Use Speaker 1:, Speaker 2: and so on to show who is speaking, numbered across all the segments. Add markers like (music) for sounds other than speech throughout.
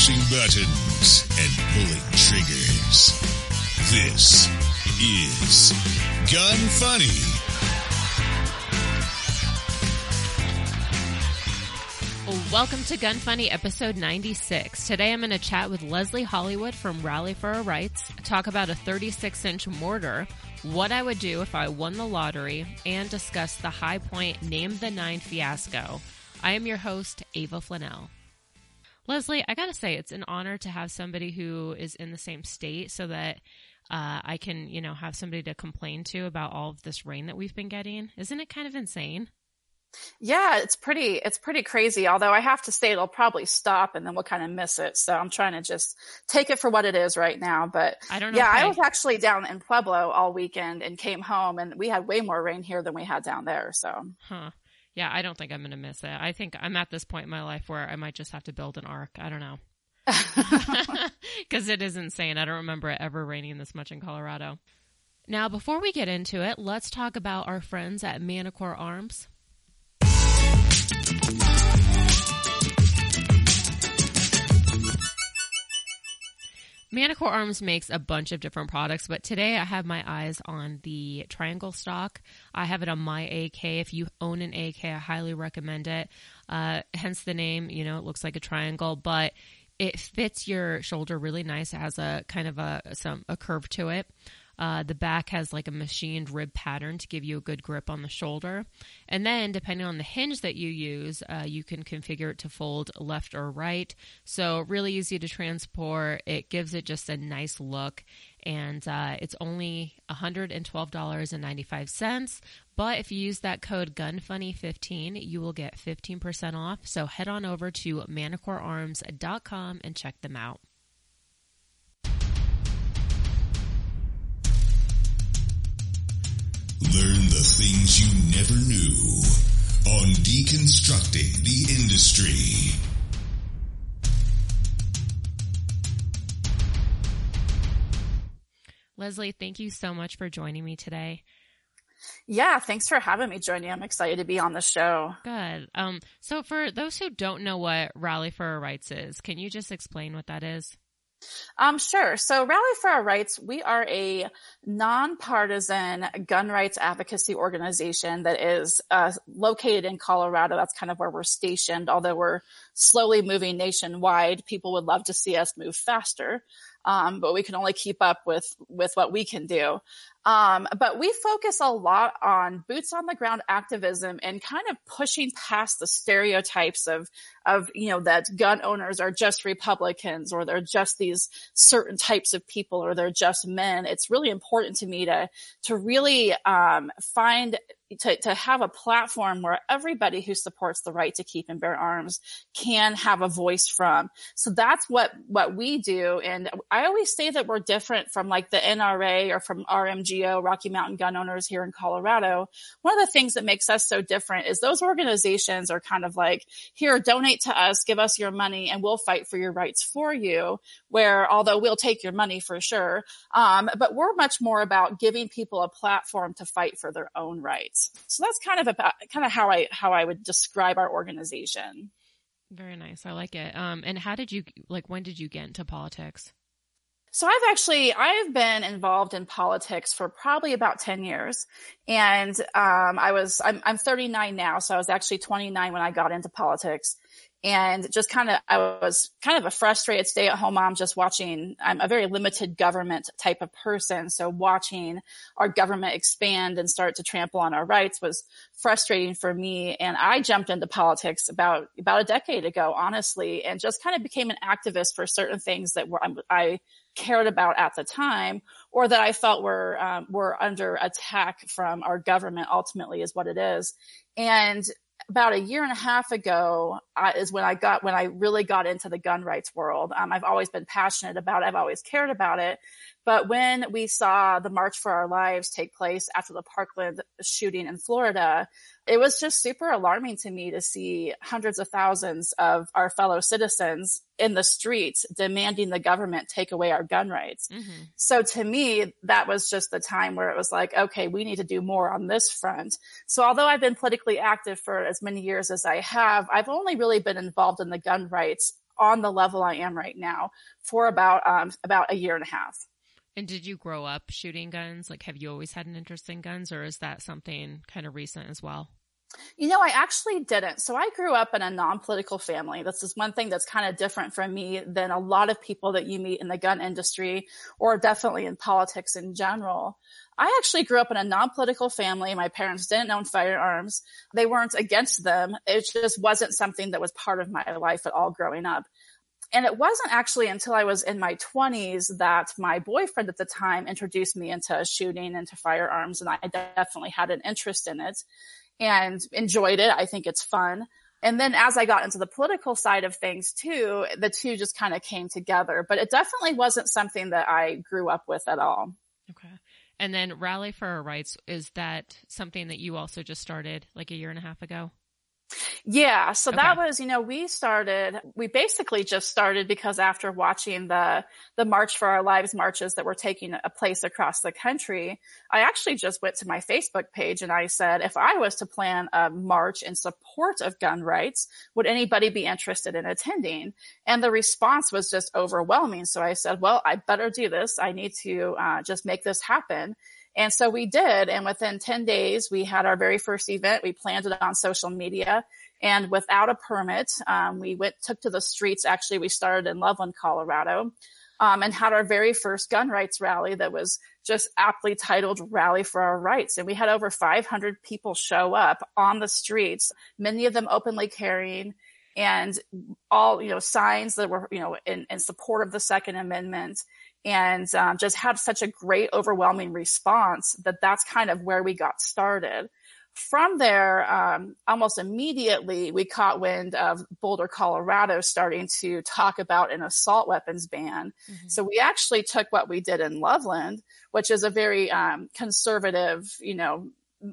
Speaker 1: pushing buttons and pulling triggers. This is Gun Funny.
Speaker 2: Welcome to Gun Funny episode 96. Today I'm going to chat with Leslie Hollywood from Rally for Our Rights, talk about a 36 inch mortar, what I would do if I won the lottery, and discuss the Hi-Point Name the Nine fiasco. I am your host, Ava Flanell. Leslie, I gotta say, it's an honor to have somebody who is in the same state so that uh, I can, you know, have somebody to complain to about all of this rain that we've been getting. Isn't it kind of insane?
Speaker 3: Yeah, it's pretty it's pretty crazy. Although I have to say it'll probably stop and then we'll kind of miss it. So I'm trying to just take it for what it is right now. But
Speaker 2: I don't know.
Speaker 3: Yeah, I was actually down in Pueblo all weekend and came home and we had way more rain here than we had down there. So
Speaker 2: Huh. Yeah, I don't think I'm gonna miss it. I think I'm at this point in my life where I might just have to build an ark. I don't know. (laughs) (laughs) Because it is insane. I don't remember it ever raining this much in Colorado. Now, before we get into it, let's talk about our friends at Manticore Arms. Manticore Arms makes a bunch of different products, but today I have my eyes on the triangle stock. I have it on my AK. If you own an AK, I highly recommend it. Uh, hence the name, you know, it looks like a triangle, but it fits your shoulder really nice. It has a kind of a some a curve to it. Uh, the back has like a machined rib pattern to give you a good grip on the shoulder. And then, depending on the hinge that you use, uh, you can configure it to fold left or right. So, really easy to transport. It gives it just a nice look. And uh, it's only $112.95. But if you use that code GUNFUNNY15, you will get 15% off. So, head on over to manticorearms.com and check them out.
Speaker 1: Things you never knew on Deconstructing the Industry.
Speaker 2: Leslie, thank you so much for joining me today.
Speaker 3: Yeah, thanks for having me join you. I'm excited to be on the show.
Speaker 2: Good. Um, so for those who don't know what Rally for Our Rights is, can you just explain what that is?
Speaker 3: Um, sure. So Rally for Our Rights, we are a nonpartisan gun rights advocacy organization that is uh, located in Colorado. That's kind of where we're stationed, although we're slowly moving nationwide. People would love to see us move faster. Um, but we can only keep up with with what we can do. Um, but we focus a lot on boots on the ground activism and kind of pushing past the stereotypes of of you know that gun owners are just Republicans or they're just these certain types of people or they're just men. It's really important to me to to really um, find to, to have a platform where everybody who supports the right to keep and bear arms can have a voice from. So that's what, what we do. And I always say that we're different from like the NRA or from RMGO, Rocky Mountain Gun Owners here in Colorado. One of the things that makes us so different is those organizations are kind of like, here, donate to us, give us your money, and we'll fight for your rights for you. Where although we'll take your money for sure, um, but we're much more about giving people a platform to fight for their own rights. So that's kind of about kind of how I how I would describe our organization.
Speaker 2: Very nice. I like it. Um, and how did you like? When did you get into politics?
Speaker 3: So I've actually I've been involved in politics for probably about ten years, and um, I was I'm I'm 39 now, so I was actually 29 when I got into politics, and just kind of I was kind of a frustrated stay at home mom just watching I'm a very limited government type of person. So watching our government expand and start to trample on our rights was frustrating for me. And I jumped into politics about about a decade ago honestly and just kind of became an activist for certain things that were I cared about at the time or that I felt were um, were under attack from our government ultimately is what it is. And about a year and a half ago uh, is when I got when I really got into the gun rights world. Um, I've always been passionate about it. I've always cared about it. But when we saw the March for Our Lives take place after the Parkland shooting in Florida, it was just super alarming to me to see hundreds of thousands of our fellow citizens in the streets demanding the government take away our gun rights. Mm-hmm. So to me, that was just the time where it was like, okay, we need to do more on this front. So although I've been politically active for as many years as I have, I've only really been involved in the gun rights on the level I am right now for about um, about a year and a half.
Speaker 2: And did you grow up shooting guns? Like, have you always had an interest in guns, or is that something kind of recent as well?
Speaker 3: You know, I actually didn't. So I grew up in a non-political family. This is one thing that's kind of different from me than a lot of people that you meet in the gun industry or definitely in politics in general. I actually grew up in a non-political family. My parents didn't own firearms. They weren't against them. It just wasn't something that was part of my life at all growing up. And it wasn't actually until I was in my 20s that my boyfriend at the time introduced me into shooting, into firearms, and I definitely had an interest in it and enjoyed it. I think it's fun. And then as I got into the political side of things too, the two just kind of came together, but it definitely wasn't something that I grew up with at all.
Speaker 2: Okay. And then Rally for Our Rights, is that something that you also just started like a year and a half ago?
Speaker 3: Yeah. So okay. that was, you know, we started, we basically just started because after watching the, the March for Our Lives marches that were taking a place across the country, I actually just went to my Facebook page and I said, if I was to plan a march in support of gun rights, would anybody be interested in attending? And the response was just overwhelming. So I said, well, I better do this. I need to uh, just make this happen. And so we did. And within 10 days, we had our very first event. We planned it on social media and without a permit, um, we went, took to the streets. Actually, we started in Loveland, Colorado. Um, and had our very first gun rights rally that was just aptly titled Rally for Our Rights. And we had over 500 people show up on the streets, many of them openly carrying and all, you know, signs that were, you know, in, in support of the Second Amendment and um, just had such a great, overwhelming response that that's kind of where we got started. From there, um, almost immediately, we caught wind of Boulder, Colorado starting to talk about an assault weapons ban. Mm-hmm. So we actually took what we did in Loveland, which is a very um, conservative, you know,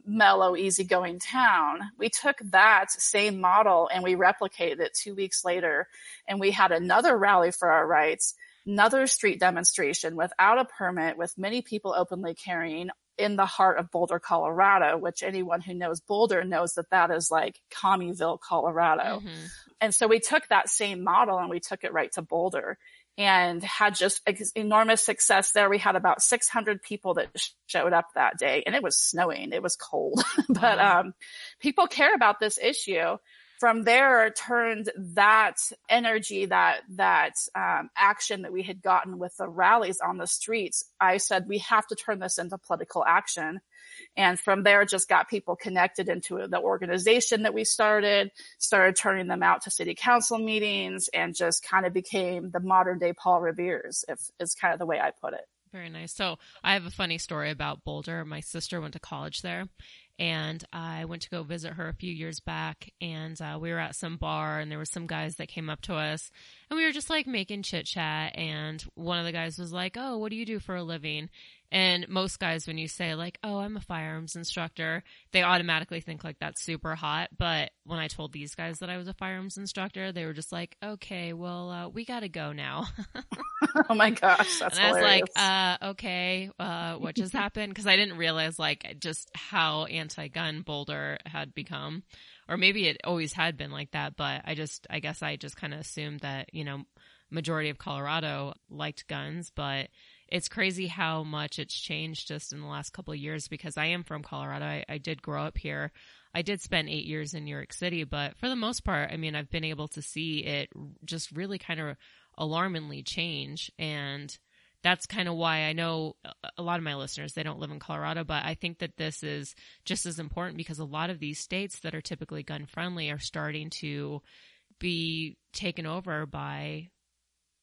Speaker 3: mellow, easygoing town. We took that same model and we replicated it two weeks later, and we had another rally for our rights another street demonstration without a permit with many people openly carrying in the heart of Boulder, Colorado, which anyone who knows Boulder knows that that is like Commeyville, Colorado. Mm-hmm. And so we took that same model and we took it right to Boulder and had just enormous success there. We had about 600 people that showed up that day and it was snowing. It was cold, (laughs) but, um, people care about this issue from there turned that energy, that, that, um, action that we had gotten with the rallies on the streets. I said, we have to turn this into political action. And from there, just got people connected into the organization that we started, started turning them out to city council meetings and just kind of became the modern day Paul Revere's, if is kind of the way I put it.
Speaker 2: Very nice. So I have a funny story about Boulder. My sister went to college there and I went to go visit her a few years back and uh, we were at some bar and there were some guys that came up to us and we were just like making chit chat and one of the guys was like, "Oh, what do you do for a living?" And most guys, when you say like, "Oh, I'm a firearms instructor," they automatically think like that's super hot. But when I told these guys that I was a firearms instructor, they were just like, "Okay, well, uh, we got to go now." (laughs)
Speaker 3: oh my gosh, that's
Speaker 2: and
Speaker 3: I was
Speaker 2: like, uh, "Okay, uh, what just happened?" Because I didn't realize like just how anti-gun Boulder had become, or maybe it always had been like that. But I just, I guess, I just kind of assumed that you know, majority of Colorado liked guns, but it's crazy how much it's changed just in the last couple of years because I am from Colorado. I, I did grow up here. I did spend eight years in New York City, but for the most part, I mean, I've been able to see it just really kind of alarmingly change. And that's kind of why I know a lot of my listeners, they don't live in Colorado, but I think that this is just as important because a lot of these states that are typically gun friendly are starting to be taken over by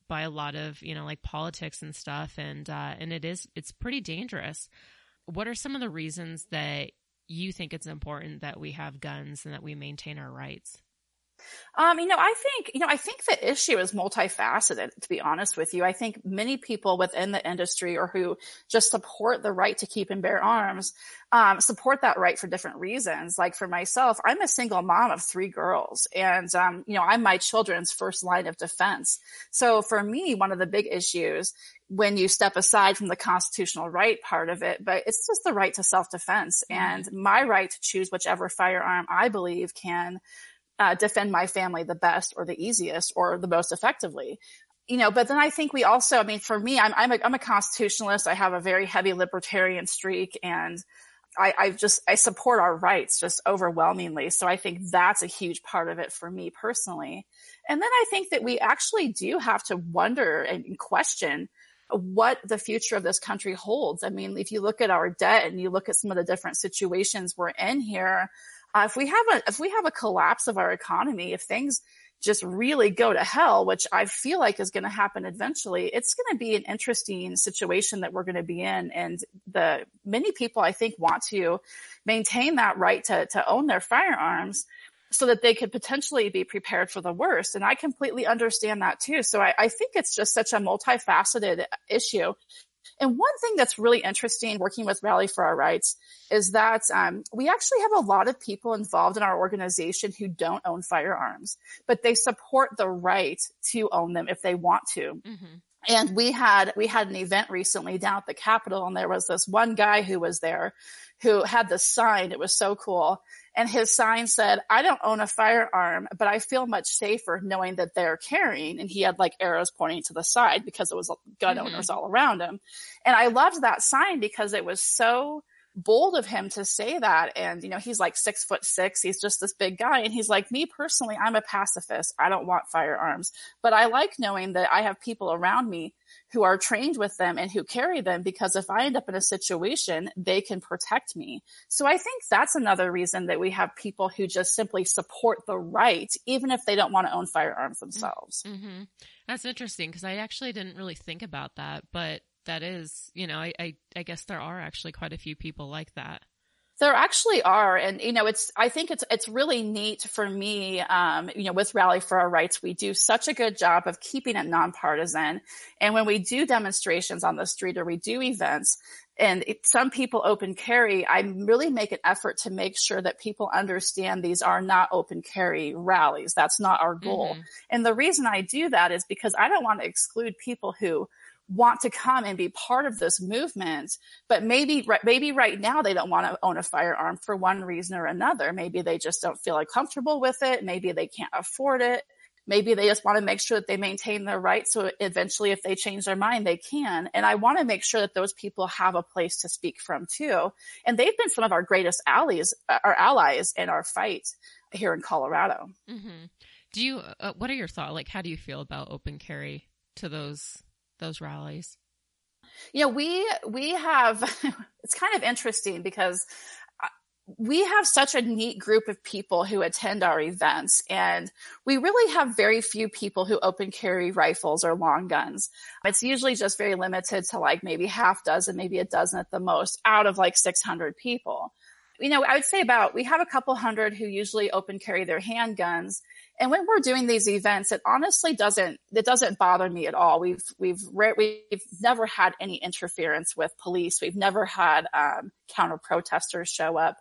Speaker 2: by a lot of you know like politics and stuff and uh, and it is it's pretty dangerous. What are some of the reasons that you think it's important that we have guns and that we maintain our rights
Speaker 3: um, you know, I think, you know, I think the issue is multifaceted, to be honest with you. I think many people within the industry or who just support the right to keep and bear arms, um, support that right for different reasons. Like for myself, I'm a single mom of three girls and, um, you know, I'm my children's first line of defense. So for me, one of the big issues when you step aside from the constitutional right part of it, but it's just the right to self defense mm-hmm. and my right to choose whichever firearm I believe can uh, defend my family the best or the easiest or the most effectively you know, but then I think we also, I mean, for me, I'm, I'm a, I'm a constitutionalist. I have a very heavy libertarian streak and I, I just, I support our rights just overwhelmingly. So I think that's a huge part of it for me personally. And then I think that we actually do have to wonder and question what the future of this country holds. I mean, if you look at our debt and you look at some of the different situations we're in here, uh, if we have a, if we have a collapse of our economy, if things, just really go to hell, which I feel like is going to happen eventually, it's going to be an interesting situation that we're going to be in. And the many people I think want to maintain that right to, to own their firearms so that they could potentially be prepared for the worst. And I completely understand that too. So I, I think it's just such a multifaceted issue. And one thing that's really interesting working with Rally for Our Rights is that um, we actually have a lot of people involved in our organization who don't own firearms, but they support the right to own them if they want to. Mm-hmm. And we had we had an event recently down at the Capitol, and there was this one guy who was there who had this sign. It was so cool and his sign said, I don't own a firearm, but I feel much safer knowing that they're carrying. And he had like arrows pointing to the side because it was gun mm-hmm. owners all around him. And I loved that sign because it was so bold of him to say that. And, you know, he's like six foot six. He's just this big guy. And he's like, me personally, I'm a pacifist. I don't want firearms, but I like knowing that I have people around me who are trained with them and who carry them because if I end up in a situation, they can protect me. So I think that's another reason that we have people who just simply support the right, even if they don't want to own firearms themselves.
Speaker 2: Mm-hmm. That's interesting because I actually didn't really think about that, but that is, you know, I, I, I guess there are actually quite a few people like that.
Speaker 3: There actually are, and you know, it's. I think it's it's really neat for me. Um, you know, with Rally for Our Rights, we do such a good job of keeping it nonpartisan. And when we do demonstrations on the street or we do events, and it, some people open carry, I really make an effort to make sure that people understand these are not open carry rallies. That's not our goal. Mm-hmm. And the reason I do that is because I don't want to exclude people who want to come and be part of this movement, but maybe, maybe right now they don't want to own a firearm for one reason or another. Maybe they just don't feel like comfortable with it. Maybe they can't afford it. Maybe they just want to make sure that they maintain their rights. So eventually, if they change their mind, they can. And I want to make sure that those people have a place to speak from too. And they've been some of our greatest allies, our allies in our fight here in Colorado.
Speaker 2: Mm-hmm. Do you, uh, what are your thoughts? Like, how do you feel about open carry to those those rallies?
Speaker 3: Know, we we have (laughs) it's kind of interesting because uh, we have such a neat group of people who attend our events and we really have very few people who open carry rifles or long guns. It's usually just very limited to like maybe half dozen, maybe a dozen at the most out of like 600 people. You know, I would say about, we have a couple hundred who usually open carry their handguns and when we're doing these events, it honestly doesn't, it doesn't bother me at all. We've, we've, we've never had any interference with police. We've never had, um, counter protesters show up.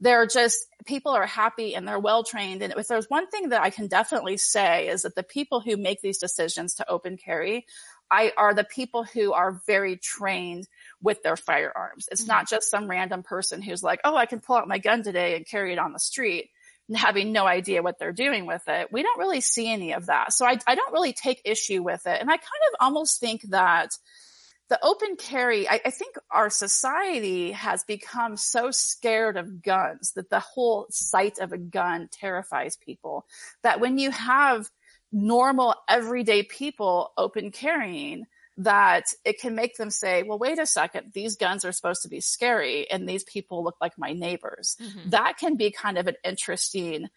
Speaker 3: They're just, people are happy and they're well trained. And if there's one thing that I can definitely say is that the people who make these decisions to open carry I are the people who are very trained with their firearms. It's mm-hmm. not just some random person who's like, Oh, I can pull out my gun today and carry it on the street having no idea what they're doing with it. We don't really see any of that. So I, I don't really take issue with it. And I kind of almost think that the open carry, I, I, think our society has become so scared of guns that the whole sight of a gun terrifies people that when you have normal everyday people open carrying, that it can make them say, well, wait a second, these guns are supposed to be scary and these people look like my neighbors. Mm-hmm. That can be kind of an interesting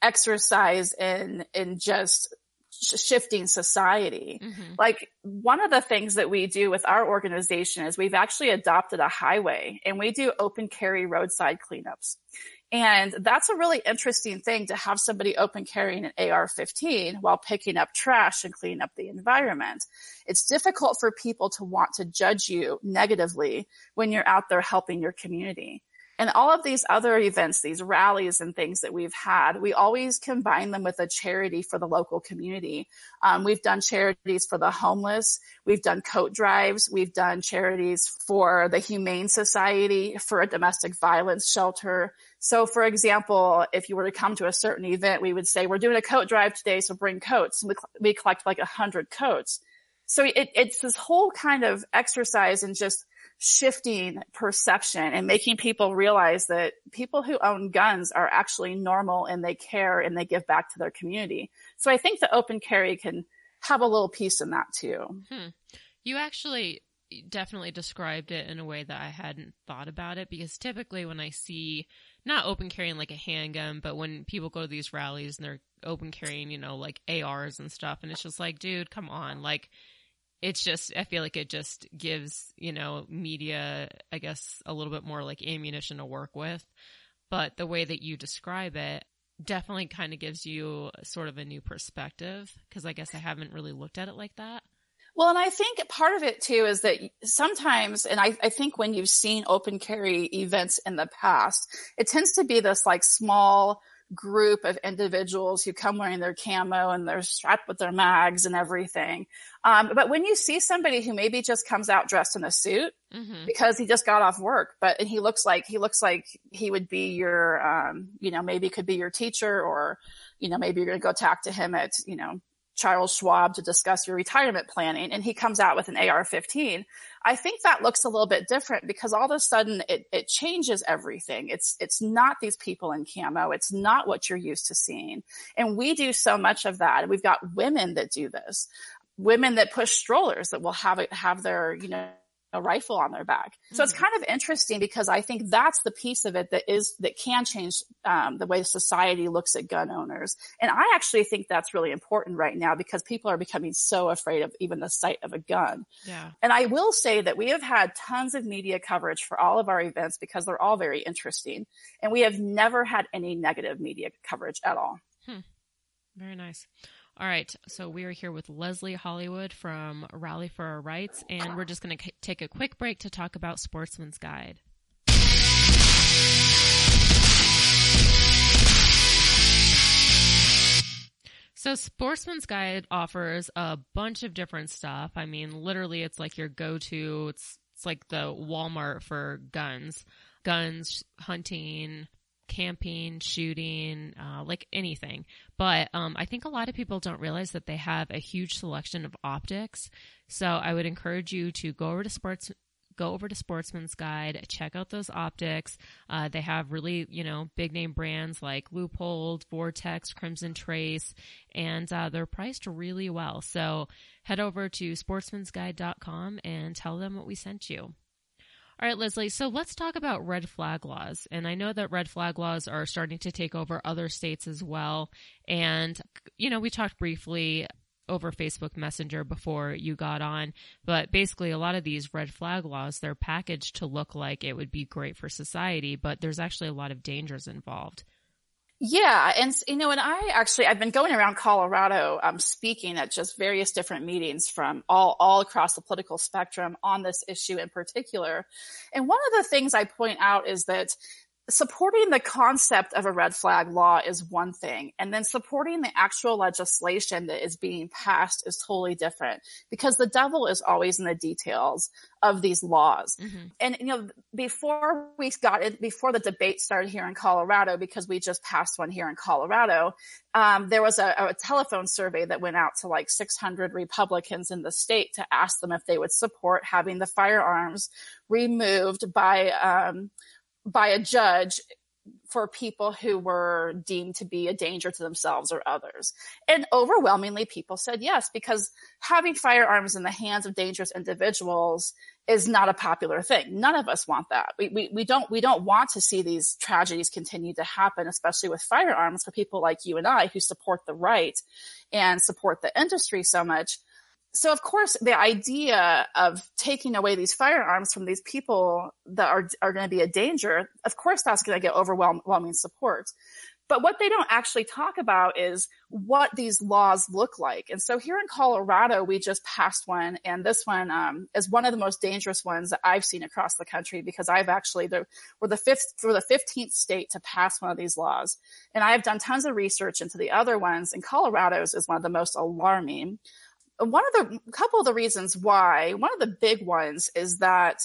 Speaker 3: exercise in, in just shifting society. Mm-hmm. Like one of the things that we do with our organization is we've actually adopted a highway and we do open carry roadside cleanups. And that's a really interesting thing to have somebody open carrying an AR-15 while picking up trash and cleaning up the environment. It's difficult for people to want to judge you negatively when you're out there helping your community. And all of these other events, these rallies and things that we've had, we always combine them with a charity for the local community. Um, we've done charities for the homeless. We've done coat drives. We've done charities for the Humane Society, for a domestic violence shelter, So, for example, if you were to come to a certain event, we would say, we're doing a coat drive today, so bring coats. And we, we collect like a hundred coats. So it, it's this whole kind of exercise in just shifting perception and making people realize that people who own guns are actually normal and they care and they give back to their community. So I think the open carry can have a little piece in that too.
Speaker 2: Hmm. You actually definitely described it in a way that I hadn't thought about it because typically when I see not open carrying like a handgun, but when people go to these rallies and they're open carrying, you know, like ARs and stuff, and it's just like, dude, come on, like it's just I feel like it just gives you know media I guess a little bit more like ammunition to work with, but the way that you describe it definitely kind of gives you sort of a new perspective because I guess I haven't really looked at it like that.
Speaker 3: Well, and I think part of it too is that sometimes, and I, I, think when you've seen open carry events in the past, it tends to be this like small group of individuals who come wearing their camo and they're strapped with their mags and everything. Um, but when you see somebody who maybe just comes out dressed in a suit mm-hmm. because he just got off work, but he looks like he looks like he would be your, um, you know, maybe could be your teacher or, you know, maybe you're going to go talk to him at, you know, Charles Schwab to discuss your retirement planning and he comes out with an AR-15. I think that looks a little bit different because all of a sudden it, it changes everything. It's, it's not these people in camo. It's not what you're used to seeing. And we do so much of that. We've got women that do this, women that push strollers that will have it, have their, you know, a rifle on their back. So mm-hmm. it's kind of interesting because I think that's the piece of it that is, that can change um, the way society looks at gun owners. And I actually think that's really important right now because people are becoming so afraid of even the sight of a gun.
Speaker 2: Yeah.
Speaker 3: And I will say that we have had tons of media coverage for all of our events because they're all very interesting. And we have never had any negative media coverage at all.
Speaker 2: Hmm. Very nice. All right, so we are here with Leslie Hollywood from Rally for Our Rights, and we're just going to take a quick break to talk about Sportsman's Guide. So Sportsman's Guide offers a bunch of different stuff. I mean, literally it's like your go-to, it's, it's like the Walmart for guns, guns, hunting, camping, shooting, uh, like anything. But um, I think a lot of people don't realize that they have a huge selection of optics. So I would encourage you to go over to sports. Go over to Sportsman's Guide, check out those optics. Uh, they have really, you know, big name brands like Leupold, Vortex, Crimson Trace, and uh, they're priced really well. So head over to sportsmansguide.com and tell them what we sent you. All right, Leslie. So let's talk about red flag laws. And I know that red flag laws are starting to take over other states as well. And, you know, we talked briefly over Facebook Messenger before you got on, but basically a lot of these red flag laws, they're packaged to look like it would be great for society, but there's actually a lot of dangers involved.
Speaker 3: Yeah, and you know, and I actually I've been going around Colorado, um, speaking at just various different meetings from all all across the political spectrum on this issue in particular. And one of the things I point out is that supporting the concept of a red flag law is one thing and then supporting the actual legislation that is being passed is totally different because the devil is always in the details of these laws mm-hmm. and you know before we got it before the debate started here in colorado because we just passed one here in colorado um, there was a, a telephone survey that went out to like 600 republicans in the state to ask them if they would support having the firearms removed by um, by a judge for people who were deemed to be a danger to themselves or others. And overwhelmingly people said yes, because having firearms in the hands of dangerous individuals is not a popular thing. None of us want that. We, we, we don't, we don't want to see these tragedies continue to happen, especially with firearms for people like you and I who support the right and support the industry so much so of course the idea of taking away these firearms from these people that are are going to be a danger of course that's going to get overwhelming support but what they don't actually talk about is what these laws look like. And so here in Colorado, we just passed one, and this one um, is one of the most dangerous ones that I've seen across the country because I've actually the, we're the fifth we're the fifteenth state to pass one of these laws, and I have done tons of research into the other ones. And Colorado's is one of the most alarming one of the couple of the reasons why one of the big ones is that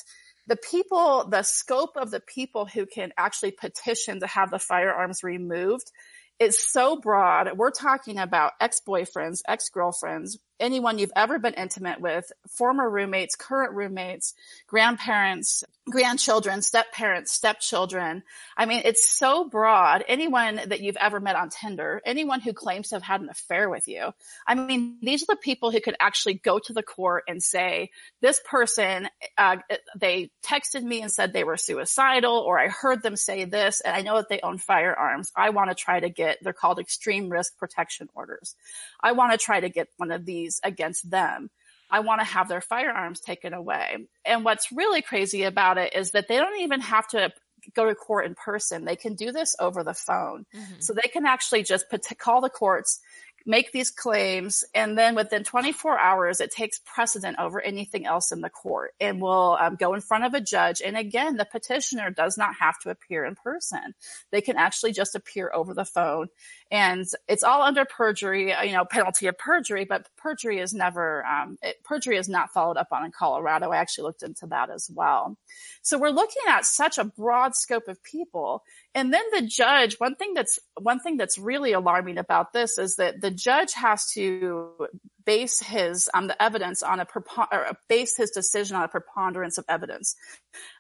Speaker 3: the people, the scope of the people who can actually petition to have the firearms removed is so broad. We're talking about ex-boyfriends, ex-girlfriends, anyone you've ever been intimate with, former roommates, current roommates, grandparents, grandchildren, step parents, stepchildren. I mean, it's so broad. Anyone that you've ever met on Tinder, anyone who claims to have had an affair with you. I mean, these are the people who could actually go to the court and say, this person, uh, they texted me and said they were suicidal, or I heard them say this, and I know that they own firearms. I want to try to get, they're called extreme risk protection orders. I want to try to get one of these against them. I want to have their firearms taken away. And what's really crazy about it is that they don't even have to go to court in person. They can do this over the phone. Mm-hmm. So they can actually just put, call the courts, make these claims, and then within 24 hours, it takes precedent over anything else in the court and will um, go in front of a judge. And again, the petitioner does not have to appear in person. They can actually just appear over the phone. And it's all under perjury, uh, you know, penalty of perjury, but perjury is never, um, it, perjury is not followed up on in Colorado. I actually looked into that as well. So we're looking at such a broad scope of people. And then the judge, one thing that's, one thing that's really alarming about this is that the judge has to base his um, the evidence on a or base his decision on a preponderance of evidence.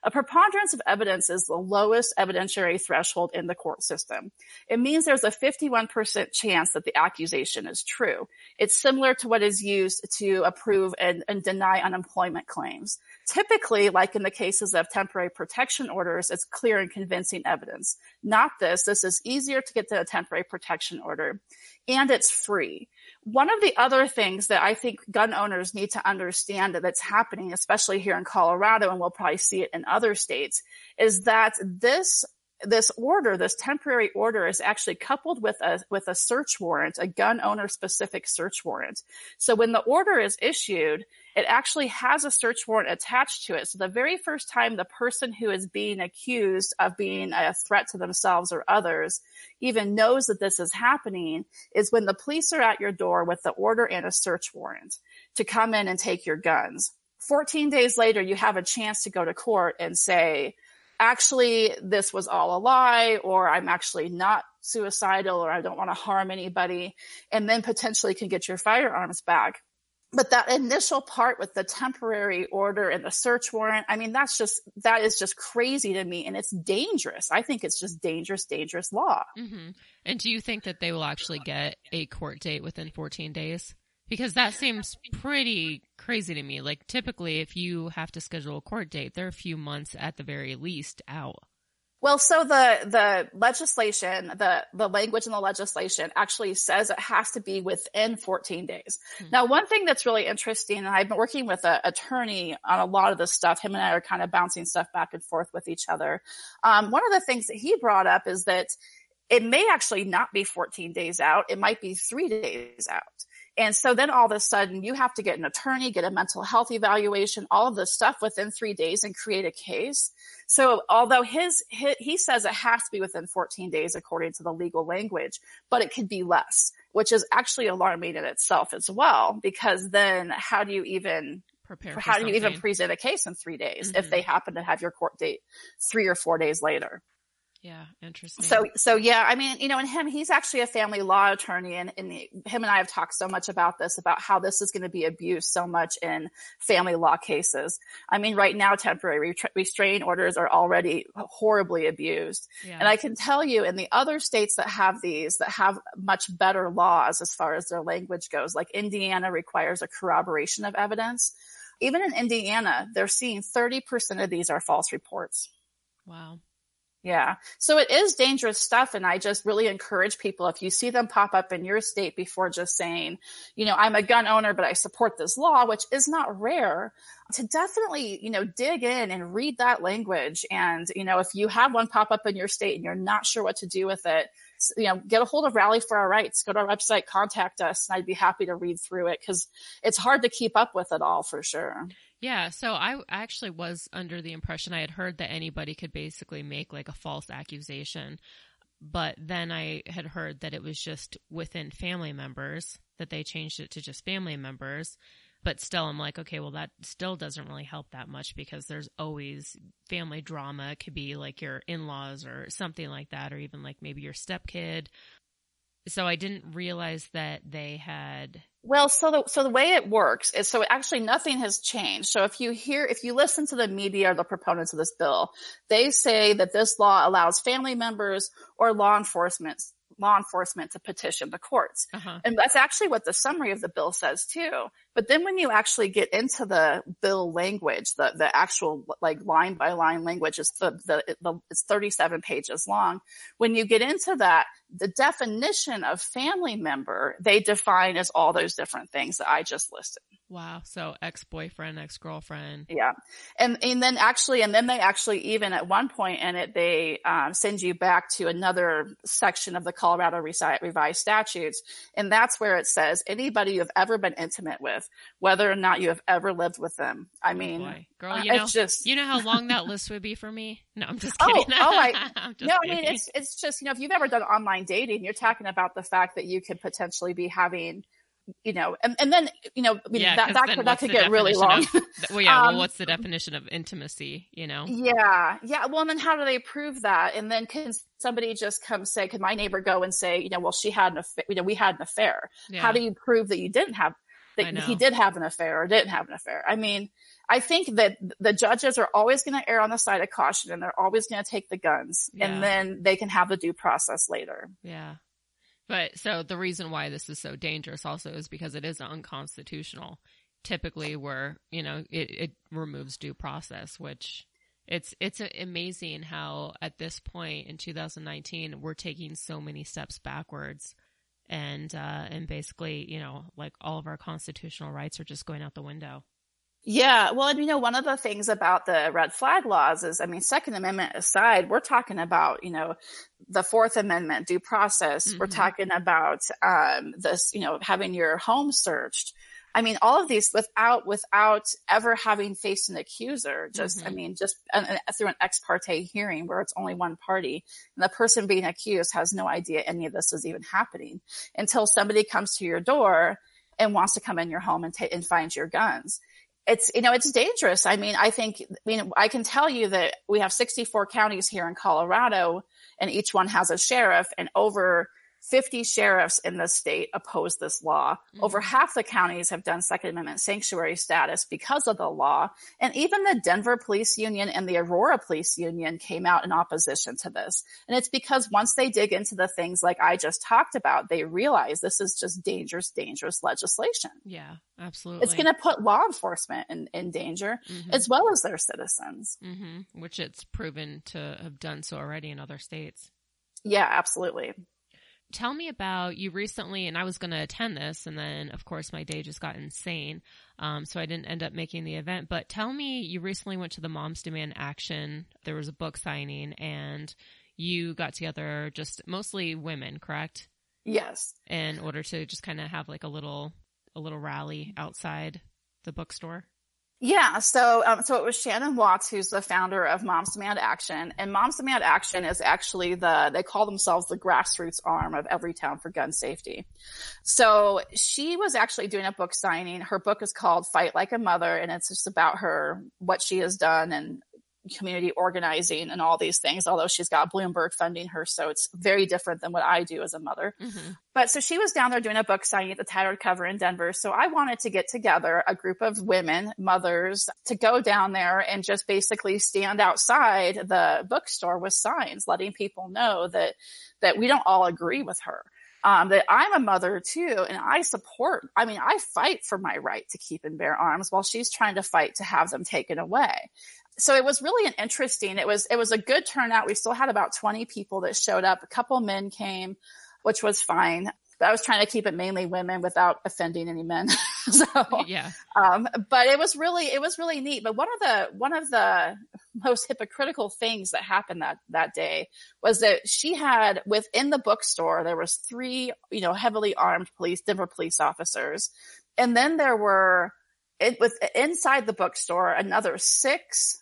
Speaker 3: A preponderance of evidence is the lowest evidentiary threshold in the court system. It means there's a 51% chance that the accusation is true. It's similar to what is used to approve and, and deny unemployment claims. Typically, like in the cases of temporary protection orders, it's clear and convincing evidence. Not this. This is easier to get to a temporary protection order and it's free. One of the other things that I think gun owners need to understand that that's happening, especially here in Colorado, and we'll probably see it in other states, is that this this order, this temporary order is actually coupled with a, with a search warrant, a gun owner specific search warrant. So when the order is issued, it actually has a search warrant attached to it. So the very first time the person who is being accused of being a threat to themselves or others even knows that this is happening is when the police are at your door with the order and a search warrant to come in and take your guns. 14 days later, you have a chance to go to court and say, actually, this was all a lie, or I'm actually not suicidal, or I don't want to harm anybody, and then potentially can get your firearms back but that initial part with the temporary order and the search warrant, I mean, that's just, that is just crazy to me and it's dangerous. I think it's just dangerous, dangerous law.
Speaker 2: Mm-hmm. And do you think that they will actually get a court date within 14 days? Because that seems pretty crazy to me. Like typically if you have to schedule a court date, they're a few months at the very least out.
Speaker 3: Well, so the, the legislation, the, the language in the legislation actually says it has to be within 14 days. Mm-hmm. Now, one thing that's really interesting, and I've been working with an attorney on a lot of this stuff. Him and I are kind of bouncing stuff back and forth with each other. Um, one of the things that he brought up is that it may actually not be 14 days out. It might be three days out. And so then all of a sudden you have to get an attorney, get a mental health evaluation, all of this stuff within three days and create a case. So although his, his, he says it has to be within 14 days according to the legal language, but it could be less, which is actually alarming in itself as well, because then how do you even prepare? How do you even present a case in three days mm-hmm. if they happen to have your court date three or four days later?
Speaker 2: Yeah, interesting.
Speaker 3: So, so yeah, I mean, you know, and him, he's actually a family law attorney, and, and him and I have talked so much about this, about how this is going to be abused so much in family law cases. I mean, right now, temporary restraining orders are already horribly abused, yeah. and I can tell you, in the other states that have these, that have much better laws as far as their language goes, like Indiana requires a corroboration of evidence. Even in Indiana, they're seeing 30% of these are false reports.
Speaker 2: Wow.
Speaker 3: Yeah. So it is dangerous stuff. And I just really encourage people, if you see them pop up in your state before just saying, you know, I'm a gun owner, but I support this law, which is not rare, to definitely, you know, dig in and read that language. And, you know, if you have one pop up in your state and you're not sure what to do with it, you know, get a hold of Rally for Our Rights, go to our website, contact us, and I'd be happy to read through it because it's hard to keep up with it all for sure.
Speaker 2: Yeah, so I actually was under the impression I had heard that anybody could basically make like a false accusation, but then I had heard that it was just within family members that they changed it to just family members. But still, I'm like, okay, well, that still doesn't really help that much because there's always family drama. It could be like your in laws or something like that, or even like maybe your stepkid. So I didn't realize that they had.
Speaker 3: Well, so the so the way it works is so actually nothing has changed. So if you hear if you listen to the media or the proponents of this bill, they say that this law allows family members or law enforcement law enforcement to petition the courts. Uh-huh. And that's actually what the summary of the bill says too. But then when you actually get into the bill language, the, the actual like line by line language is the, the, the, it's 37 pages long. When you get into that, the definition of family member, they define as all those different things that I just listed.
Speaker 2: Wow. So ex-boyfriend, ex-girlfriend.
Speaker 3: Yeah. And, and then actually, and then they actually even at one point in it, they um, send you back to another section of the Colorado revised statutes. And that's where it says anybody you've ever been intimate with, whether or not you have ever lived with them. I oh mean,
Speaker 2: boy. girl, you know, just, you know how long that (laughs) list would be for me? No, I'm just kidding.
Speaker 3: Oh, oh (laughs) I, no, kidding. I mean, it's, it's just, you know, if you've ever done online dating, you're talking about the fact that you could potentially be having you know, and, and then, you know, I mean, yeah, that, that, could, that could get really long.
Speaker 2: Of, well, yeah. (laughs) Um, well, what's the definition of intimacy, you know?
Speaker 3: Yeah. Yeah. Well, and then how do they prove that? And then can somebody just come say, could my neighbor go and say, you know, well, she had an affair, you know, we had an affair. Yeah. How do you prove that you didn't have, that he did have an affair or didn't have an affair? I mean, I think that the judges are always going to err on the side of caution and they're always going to take the guns yeah. and then they can have the due process later.
Speaker 2: Yeah. But so the reason why this is so dangerous also is because it is unconstitutional. Typically, where you know it, it removes due process, which it's it's amazing how at this point in 2019 we're taking so many steps backwards, and uh, and basically you know like all of our constitutional rights are just going out the window.
Speaker 3: Yeah. Well, and you know, one of the things about the red flag laws is, I mean, Second Amendment aside, we're talking about, you know, the Fourth Amendment due process. Mm-hmm. We're talking about, um, this, you know, having your home searched. I mean, all of these without, without ever having faced an accuser, just, mm-hmm. I mean, just an, through an ex parte hearing where it's only one party and the person being accused has no idea any of this is even happening until somebody comes to your door and wants to come in your home and, ta- and find your guns it's you know it's dangerous. I mean i think I mean i can tell you that we have 64 counties here in colorado and each one has a sheriff and over 50 sheriffs in the state oppose this law. Mm-hmm. Over half the counties have done Second Amendment sanctuary status because of the law. And even the Denver Police Union and the Aurora Police Union came out in opposition to this. And it's because once they dig into the things like I just talked about, they realize this is just dangerous, dangerous legislation.
Speaker 2: Yeah, absolutely.
Speaker 3: It's going to put law enforcement in, in danger mm-hmm. as well as their citizens.
Speaker 2: Mm-hmm. Which it's proven to have done so already in other states.
Speaker 3: Yeah, absolutely
Speaker 2: tell me about you recently, and I was going to attend this, and then of course my day just got insane, um, so I didn't end up making the event. But tell me, you recently went to the Moms Demand Action. There was a book signing, and you got together just mostly women, correct?
Speaker 3: Yes.
Speaker 2: In order to just kind of have like a little a little rally outside the bookstore.
Speaker 3: Yeah, so um, so it was Shannon Watts who's the founder of Moms Demand Action, and Moms Demand Action is actually the they call themselves the grassroots arm of Everytown for Gun Safety. So she was actually doing a book signing. Her book is called Fight Like a Mother, and it's just about her what she has done and community organizing and all these things, although she's got Bloomberg funding her. So it's very different than what I do as a mother. Mm-hmm. But so she was down there doing a book signing at the Tattered Cover in Denver. So I wanted to get together a group of women, mothers, to go down there and just basically stand outside the bookstore with signs, letting people know that, that we don't all agree with her. Um, that I'm a mother too, and I support, I mean, I fight for my right to keep and bear arms while she's trying to fight to have them taken away so it was really an interesting it was it was a good turnout. We still had about 20 people that showed up. A couple men came which was fine. But i was trying to keep it mainly women without offending any men. (laughs) So
Speaker 2: yeah.
Speaker 3: um, but it was really it was really neat. But one of the one of the most hypocritical things that happened that that day was that she had within the bookstore there was three you know heavily armed police denver police officers. And then there were it was inside the bookstore another six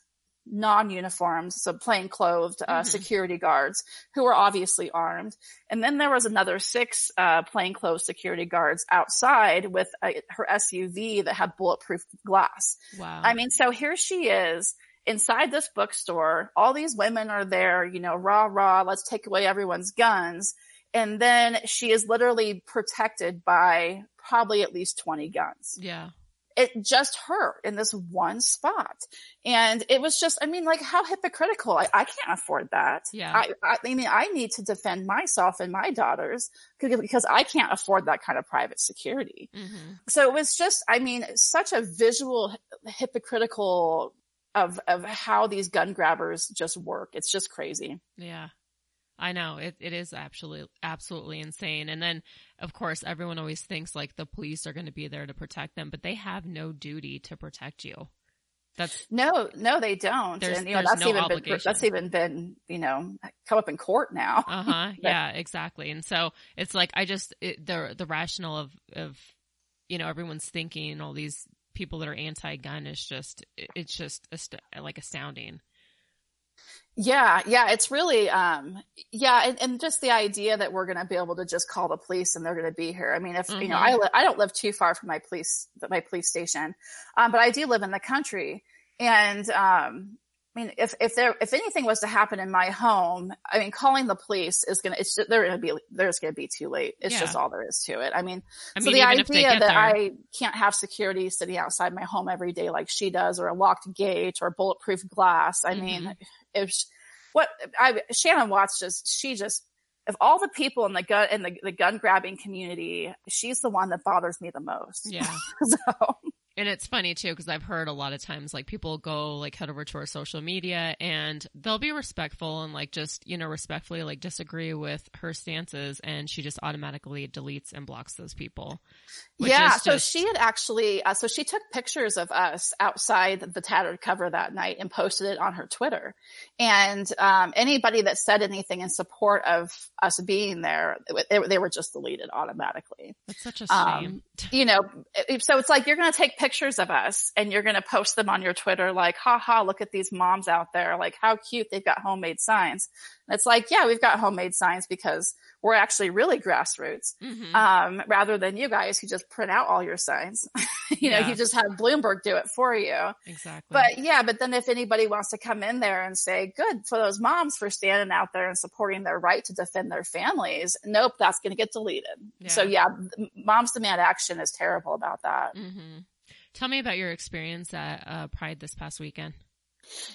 Speaker 3: non-uniformed, so plain clothed uh, mm-hmm. security guards who were obviously armed. And then there was another six uh, plainclothes security guards outside with a, her SUV that had bulletproof glass.
Speaker 2: Wow.
Speaker 3: I mean, so here she is inside this bookstore. All these women are there, you know, rah, rah, let's take away everyone's guns. And then she is literally protected by probably at least 20 guns.
Speaker 2: Yeah
Speaker 3: it just her in this one spot. And it was just, I mean, like how hypocritical. I, I can't afford that.
Speaker 2: Yeah.
Speaker 3: I, I, I, mean, I need to defend myself and my daughters because I can't afford that kind of private security. Mm-hmm. So it was just, I mean, such a visual hypocritical of, of how these gun grabbers just work. It's just crazy.
Speaker 2: Yeah. I know it, it is absolutely absolutely insane. And then, of course, everyone always thinks like the police are going to be there to protect them, but they have no duty to protect you. That's
Speaker 3: no, no, they don't.
Speaker 2: and
Speaker 3: you know that's
Speaker 2: no
Speaker 3: even
Speaker 2: obligation.
Speaker 3: been that's even been you know come up in court now.
Speaker 2: Uh huh. (laughs) yeah, exactly. And so it's like I just it, the the rationale of of you know everyone's thinking all these people that are anti-gun is just it's just ast- like astounding.
Speaker 3: Yeah, yeah, it's really, um, yeah, and, and, just the idea that we're going to be able to just call the police and they're going to be here. I mean, if mm-hmm. you know, I mm-hmm. li- I don't live too far from my police my police station, um, but I do live in the country, and um, I mean, if if there if anything was to happen in my home, I mean, calling the police is gonna it's they're gonna be there's gonna be too late. It's yeah. just all there is to it. I mean,
Speaker 2: I
Speaker 3: so
Speaker 2: mean,
Speaker 3: the idea that
Speaker 2: there...
Speaker 3: I can't have security sitting outside my home every day like she does, or a locked gate or bulletproof glass. I mm-hmm. mean, if what I Shannon Watts just she just of all the people in the gun in the, the gun grabbing community, she's the one that bothers me the most.
Speaker 2: Yeah. (laughs)
Speaker 3: so
Speaker 2: and it's funny too because I've heard a lot of times like people go like head over to our social media and they'll be respectful and like just you know respectfully like disagree with her stances and she just automatically deletes and blocks those people.
Speaker 3: Yeah, so just... she had actually uh, so she took pictures of us outside the tattered cover that night and posted it on her Twitter. And um, anybody that said anything in support of us being there, it, they were just deleted automatically.
Speaker 2: That's such a shame. Um,
Speaker 3: you know, so it's like you're going to take pictures of us and you're going to post them on your Twitter, like, ha ha, look at these moms out there. Like, how cute. They've got homemade signs. And it's like, yeah, we've got homemade signs because we're actually really grassroots, mm-hmm. um, rather than you guys who just print out all your signs. (laughs) you know, you just have Bloomberg do it for you.
Speaker 2: Exactly.
Speaker 3: But yeah, but then if anybody wants to come in there and say, good for those moms for standing out there and supporting their right to defend their families, nope, that's going to get deleted. Yeah. So yeah, moms demand action is terrible about that.
Speaker 2: Mm-hmm. Tell me about your experience at uh, Pride this past weekend.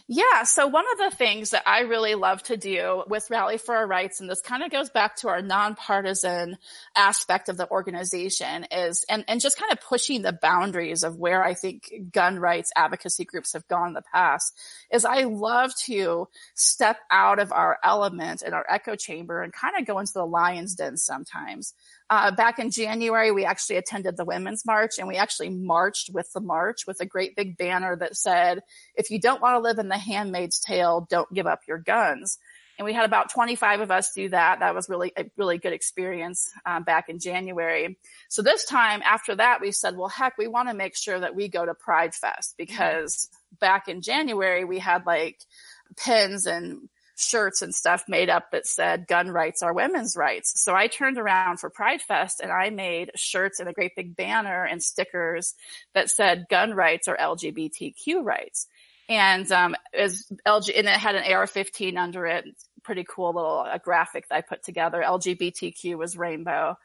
Speaker 3: Yeah. So one of the things that I really love to do with Rally for Our Rights, and this kind of goes back to our nonpartisan aspect of the organization is, and, and just kind of pushing the boundaries of where I think gun rights advocacy groups have gone in the past is I love to step out of our element and our echo chamber and kind of go into the lion's den sometimes. Uh, back in January, we actually attended the Women's March and we actually marched with the march with a great big banner that said, if you don't want to live in the handmaid's tale, don't give up your guns. And we had about 25 of us do that. That was really a really good experience um, back in January. So this time after that, we said, well, heck, we want to make sure that we go to Pride Fest because back in January, we had like pins and shirts and stuff made up that said gun rights are women's rights. So I turned around for Pride Fest and I made shirts and a great big banner and stickers that said gun rights are LGBTQ rights. And, um, as LG, and it had an AR-15 under it. Pretty cool little a graphic that I put together. LGBTQ was rainbow.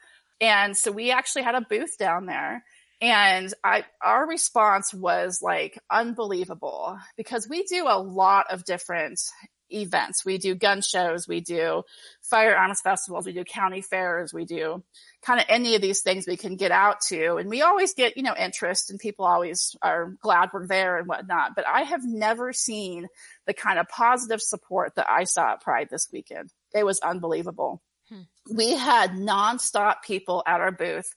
Speaker 3: And so we actually had a booth down there. And I, our response was like unbelievable because we do a lot of different events. We do gun shows, we do firearms festivals, we do county fairs, we do kind of any of these things we can get out to. And we always get, you know, interest and people always are glad we're there and whatnot. But I have never seen the kind of positive support that I saw at Pride this weekend. It was unbelievable. Hmm. We had nonstop people at our booth.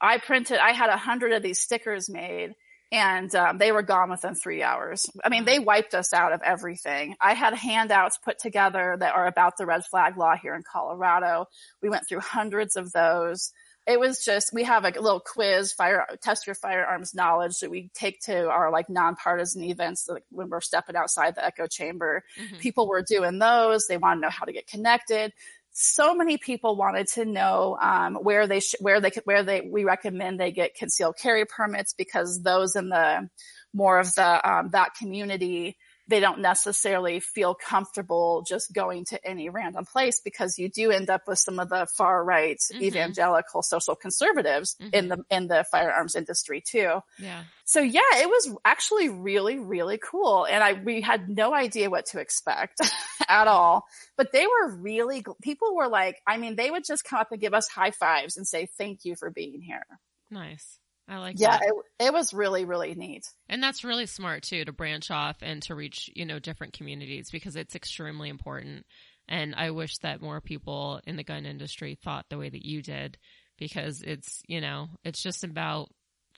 Speaker 3: I printed, I had a hundred of these stickers made and um, they were gone within three hours. I mean, they wiped us out of everything. I had handouts put together that are about the red flag law here in Colorado. We went through hundreds of those. it was just we have a little quiz fire test your firearms knowledge that we take to our like nonpartisan events like when we're stepping outside the echo chamber mm-hmm. people were doing those they want to know how to get connected so many people wanted to know um, where they sh- where they could, where they we recommend they get concealed carry permits because those in the more of the um, that community they don't necessarily feel comfortable just going to any random place because you do end up with some of the far right mm-hmm. evangelical social conservatives mm-hmm. in the in the firearms industry too.
Speaker 2: Yeah.
Speaker 3: So yeah, it was actually really really cool and I we had no idea what to expect (laughs) at all. But they were really people were like I mean they would just come up and give us high fives and say thank you for being here.
Speaker 2: Nice. I like
Speaker 3: yeah,
Speaker 2: that.
Speaker 3: it, it was really, really neat.
Speaker 2: And that's really smart too to branch off and to reach, you know, different communities because it's extremely important. And I wish that more people in the gun industry thought the way that you did because it's, you know, it's just about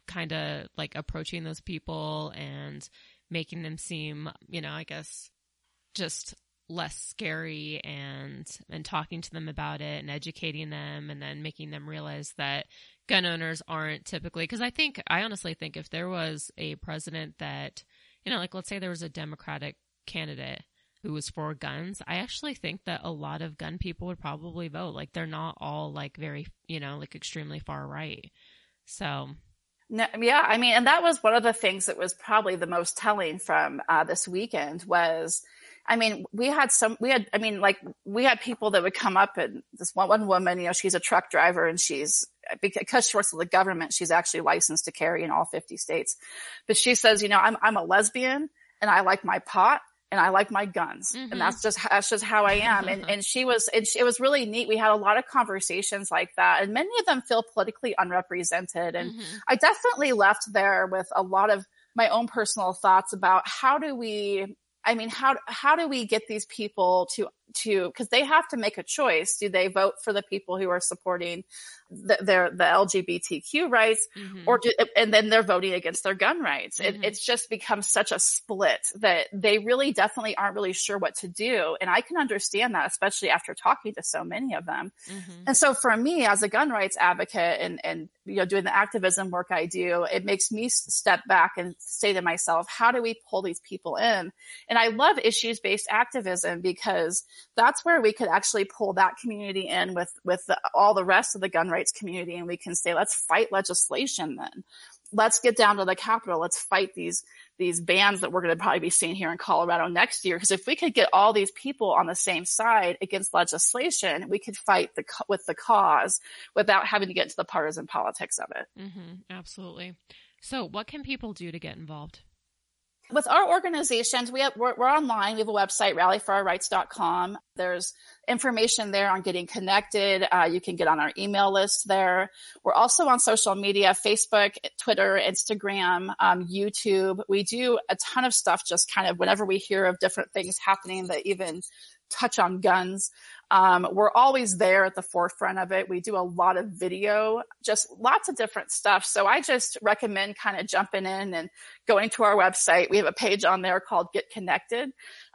Speaker 2: kind of like approaching those people and making them seem, you know, I guess just less scary and and talking to them about it and educating them and then making them realize that gun owners aren't typically because I think I honestly think if there was a president that you know like let's say there was a democratic candidate who was for guns I actually think that a lot of gun people would probably vote. Like they're not all like very you know like extremely far right. So
Speaker 3: no, yeah, I mean, and that was one of the things that was probably the most telling from uh, this weekend was I mean, we had some, we had, I mean, like we had people that would come up and this one, one woman, you know, she's a truck driver and she's, because she works for the government, she's actually licensed to carry in all 50 states. But she says, you know, I'm, I'm a lesbian and I like my pot and I like my guns. Mm-hmm. And that's just, that's just how I am. and, and she was, and she, it was really neat. We had a lot of conversations like that and many of them feel politically unrepresented. And mm-hmm. I definitely left there with a lot of my own personal thoughts about how do we I mean, how how do we get these people to to because they have to make a choice. Do they vote for the people who are supporting the, their the LGBTQ rights, mm-hmm. or do, and then they're voting against their gun rights? Mm-hmm. It, it's just become such a split that they really definitely aren't really sure what to do. And I can understand that, especially after talking to so many of them. Mm-hmm. And so for me, as a gun rights advocate and and you know doing the activism work I do, it makes me step back and say to myself, how do we pull these people in? And I love issues based activism because that's where we could actually pull that community in with with the, all the rest of the gun rights community and we can say let's fight legislation then. Let's get down to the capitol. Let's fight these these bans that we're going to probably be seeing here in colorado next year. Because if we could get all these people on the same side against legislation we could fight the with the cause without having to get into the partisan politics of it.
Speaker 2: Mm-hmm, absolutely. So what can people do to get involved
Speaker 3: with our organizations, we have, we're, we're, online. We have a website, rallyforourrights.com. There's information there on getting connected. Uh, you can get on our email list there. We're also on social media, Facebook, Twitter, Instagram, um, YouTube. We do a ton of stuff just kind of whenever we hear of different things happening that even touch on guns. Um, we're always there at the forefront of it. We do a lot of video, just lots of different stuff. So I just recommend kind of jumping in and going to our website. We have a page on there called Get Connected.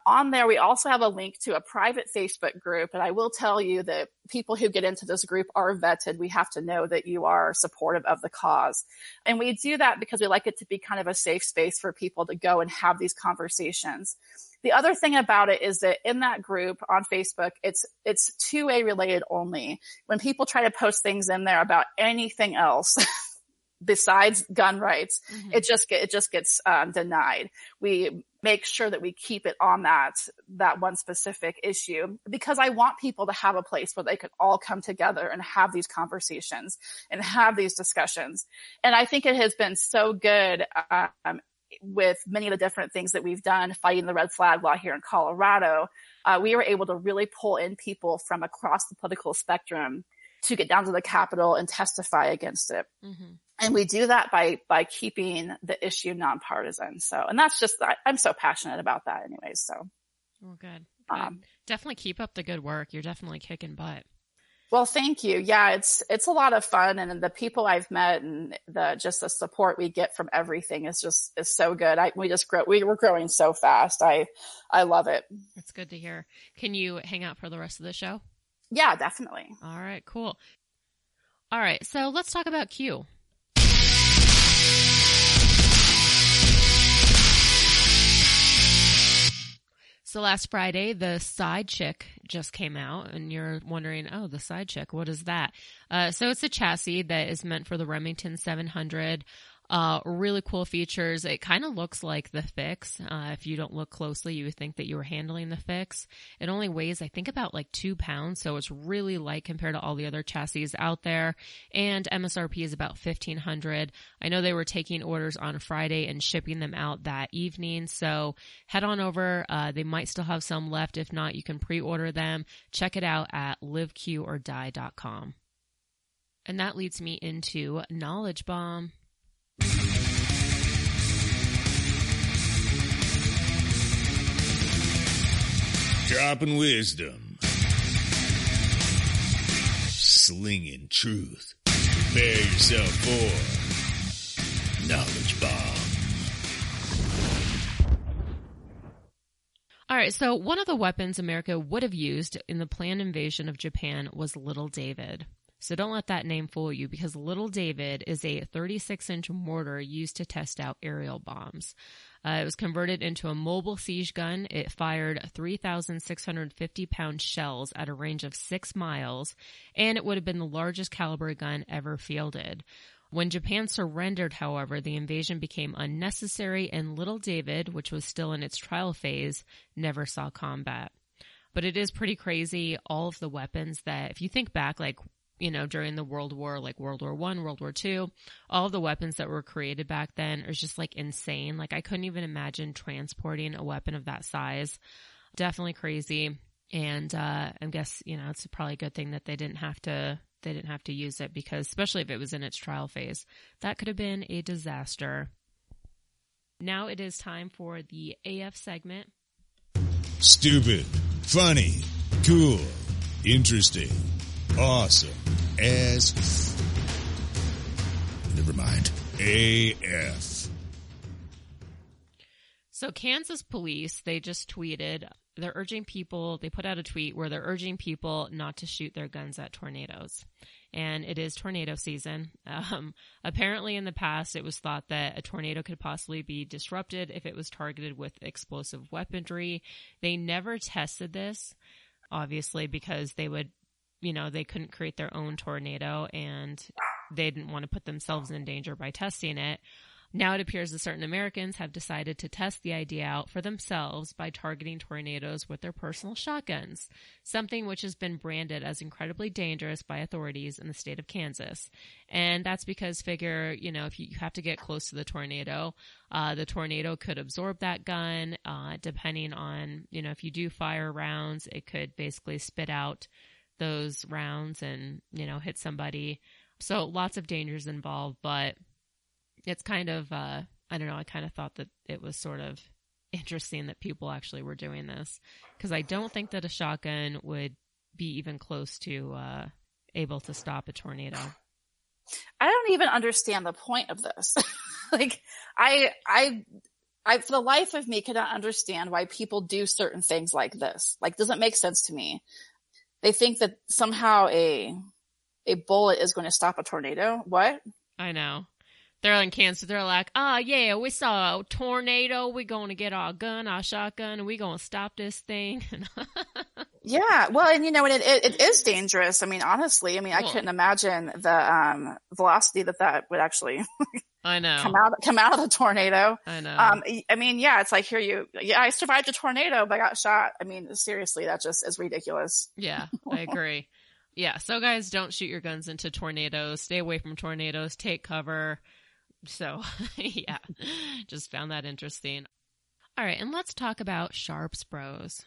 Speaker 3: On there, we also have a link to a private Facebook group. And I will tell you that people who get into this group are vetted. We have to know that you are supportive of the cause. And we do that because we like it to be kind of a safe space for people to go and have these conversations. The other thing about it is that in that group on Facebook, it's, it's 2A related only. When people try to post things in there about anything else, (laughs) besides gun rights, mm-hmm. it just get, it just gets um, denied. We make sure that we keep it on that that one specific issue because I want people to have a place where they can all come together and have these conversations and have these discussions. And I think it has been so good um, with many of the different things that we've done fighting the red flag law here in Colorado, uh, we were able to really pull in people from across the political spectrum to get down to the Capitol and testify against it. Mm-hmm. And we do that by by keeping the issue nonpartisan. So, and that's just I, am so passionate about that, anyways. So,
Speaker 2: well, good. good. Um, definitely keep up the good work. You're definitely kicking butt.
Speaker 3: Well, thank you. Yeah, it's it's a lot of fun, and the people I've met and the just the support we get from everything is just is so good. I we just grow we were growing so fast. I I love it.
Speaker 2: It's good to hear. Can you hang out for the rest of the show?
Speaker 3: Yeah, definitely.
Speaker 2: All right, cool. All right, so let's talk about Q. So last Friday, the Side Chick just came out, and you're wondering, oh, the Side Chick, what is that? Uh, so it's a chassis that is meant for the Remington 700. Uh, really cool features. It kind of looks like the Fix. Uh, if you don't look closely, you would think that you were handling the Fix. It only weighs, I think, about like two pounds, so it's really light compared to all the other chassis out there. And MSRP is about fifteen hundred. I know they were taking orders on Friday and shipping them out that evening, so head on over. Uh, they might still have some left. If not, you can pre-order them. Check it out at liveqordie.com. And that leads me into Knowledge Bomb.
Speaker 1: Dropping wisdom. Slinging truth. Prepare yourself for Knowledge Bomb.
Speaker 2: All right, so one of the weapons America would have used in the planned invasion of Japan was Little David. So don't let that name fool you because Little David is a 36 inch mortar used to test out aerial bombs. Uh, it was converted into a mobile siege gun. It fired 3,650 pound shells at a range of six miles, and it would have been the largest caliber gun ever fielded. When Japan surrendered, however, the invasion became unnecessary and Little David, which was still in its trial phase, never saw combat. But it is pretty crazy, all of the weapons that, if you think back, like you know, during the World War, like World War One, World War Two, all the weapons that were created back then is just like insane. Like I couldn't even imagine transporting a weapon of that size. Definitely crazy. And, uh, I guess, you know, it's probably a good thing that they didn't have to, they didn't have to use it because especially if it was in its trial phase, that could have been a disaster. Now it is time for the AF segment.
Speaker 1: Stupid, funny, cool, interesting, awesome, as f- never mind. AF.
Speaker 2: So Kansas police, they just tweeted, they're urging people, they put out a tweet where they're urging people not to shoot their guns at tornadoes. And it is tornado season. (laughs) Um, apparently in the past, it was thought that a tornado could possibly be disrupted if it was targeted with explosive weaponry. They never tested this, obviously, because they would you know, they couldn't create their own tornado and they didn't want to put themselves in danger by testing it. Now it appears that certain Americans have decided to test the idea out for themselves by targeting tornadoes with their personal shotguns, something which has been branded as incredibly dangerous by authorities in the state of Kansas. And that's because figure, you know, if you have to get close to the tornado, uh, the tornado could absorb that gun, uh, depending on, you know, if you do fire rounds, it could basically spit out those rounds and, you know, hit somebody. So lots of dangers involved, but it's kind of, uh, I don't know, I kind of thought that it was sort of interesting that people actually were doing this because I don't think that a shotgun would be even close to, uh, able to stop a tornado.
Speaker 3: I don't even understand the point of this. (laughs) like, I, I, I, for the life of me, cannot understand why people do certain things like this. Like, doesn't make sense to me they think that somehow a a bullet is going to stop a tornado. What?
Speaker 2: I know. They're in Kansas. They're like, oh yeah, we saw a tornado. We're going to get our gun, our shotgun, and we're going to stop this thing. (laughs)
Speaker 3: yeah. Well, and you know, and it, it, it is dangerous. I mean, honestly, I mean, I couldn't imagine the, um, velocity that that would actually (laughs)
Speaker 2: I know.
Speaker 3: Come out, come out of the tornado.
Speaker 2: I know.
Speaker 3: Um, I mean, yeah, it's like here you, yeah, I survived a tornado, but I got shot. I mean, seriously, that just is ridiculous.
Speaker 2: Yeah, I (laughs) agree. yeah. So guys, don't shoot your guns into tornadoes. Stay away from tornadoes. Take cover. So (laughs) yeah, just found that interesting. All right. And let's talk about Sharps Bros.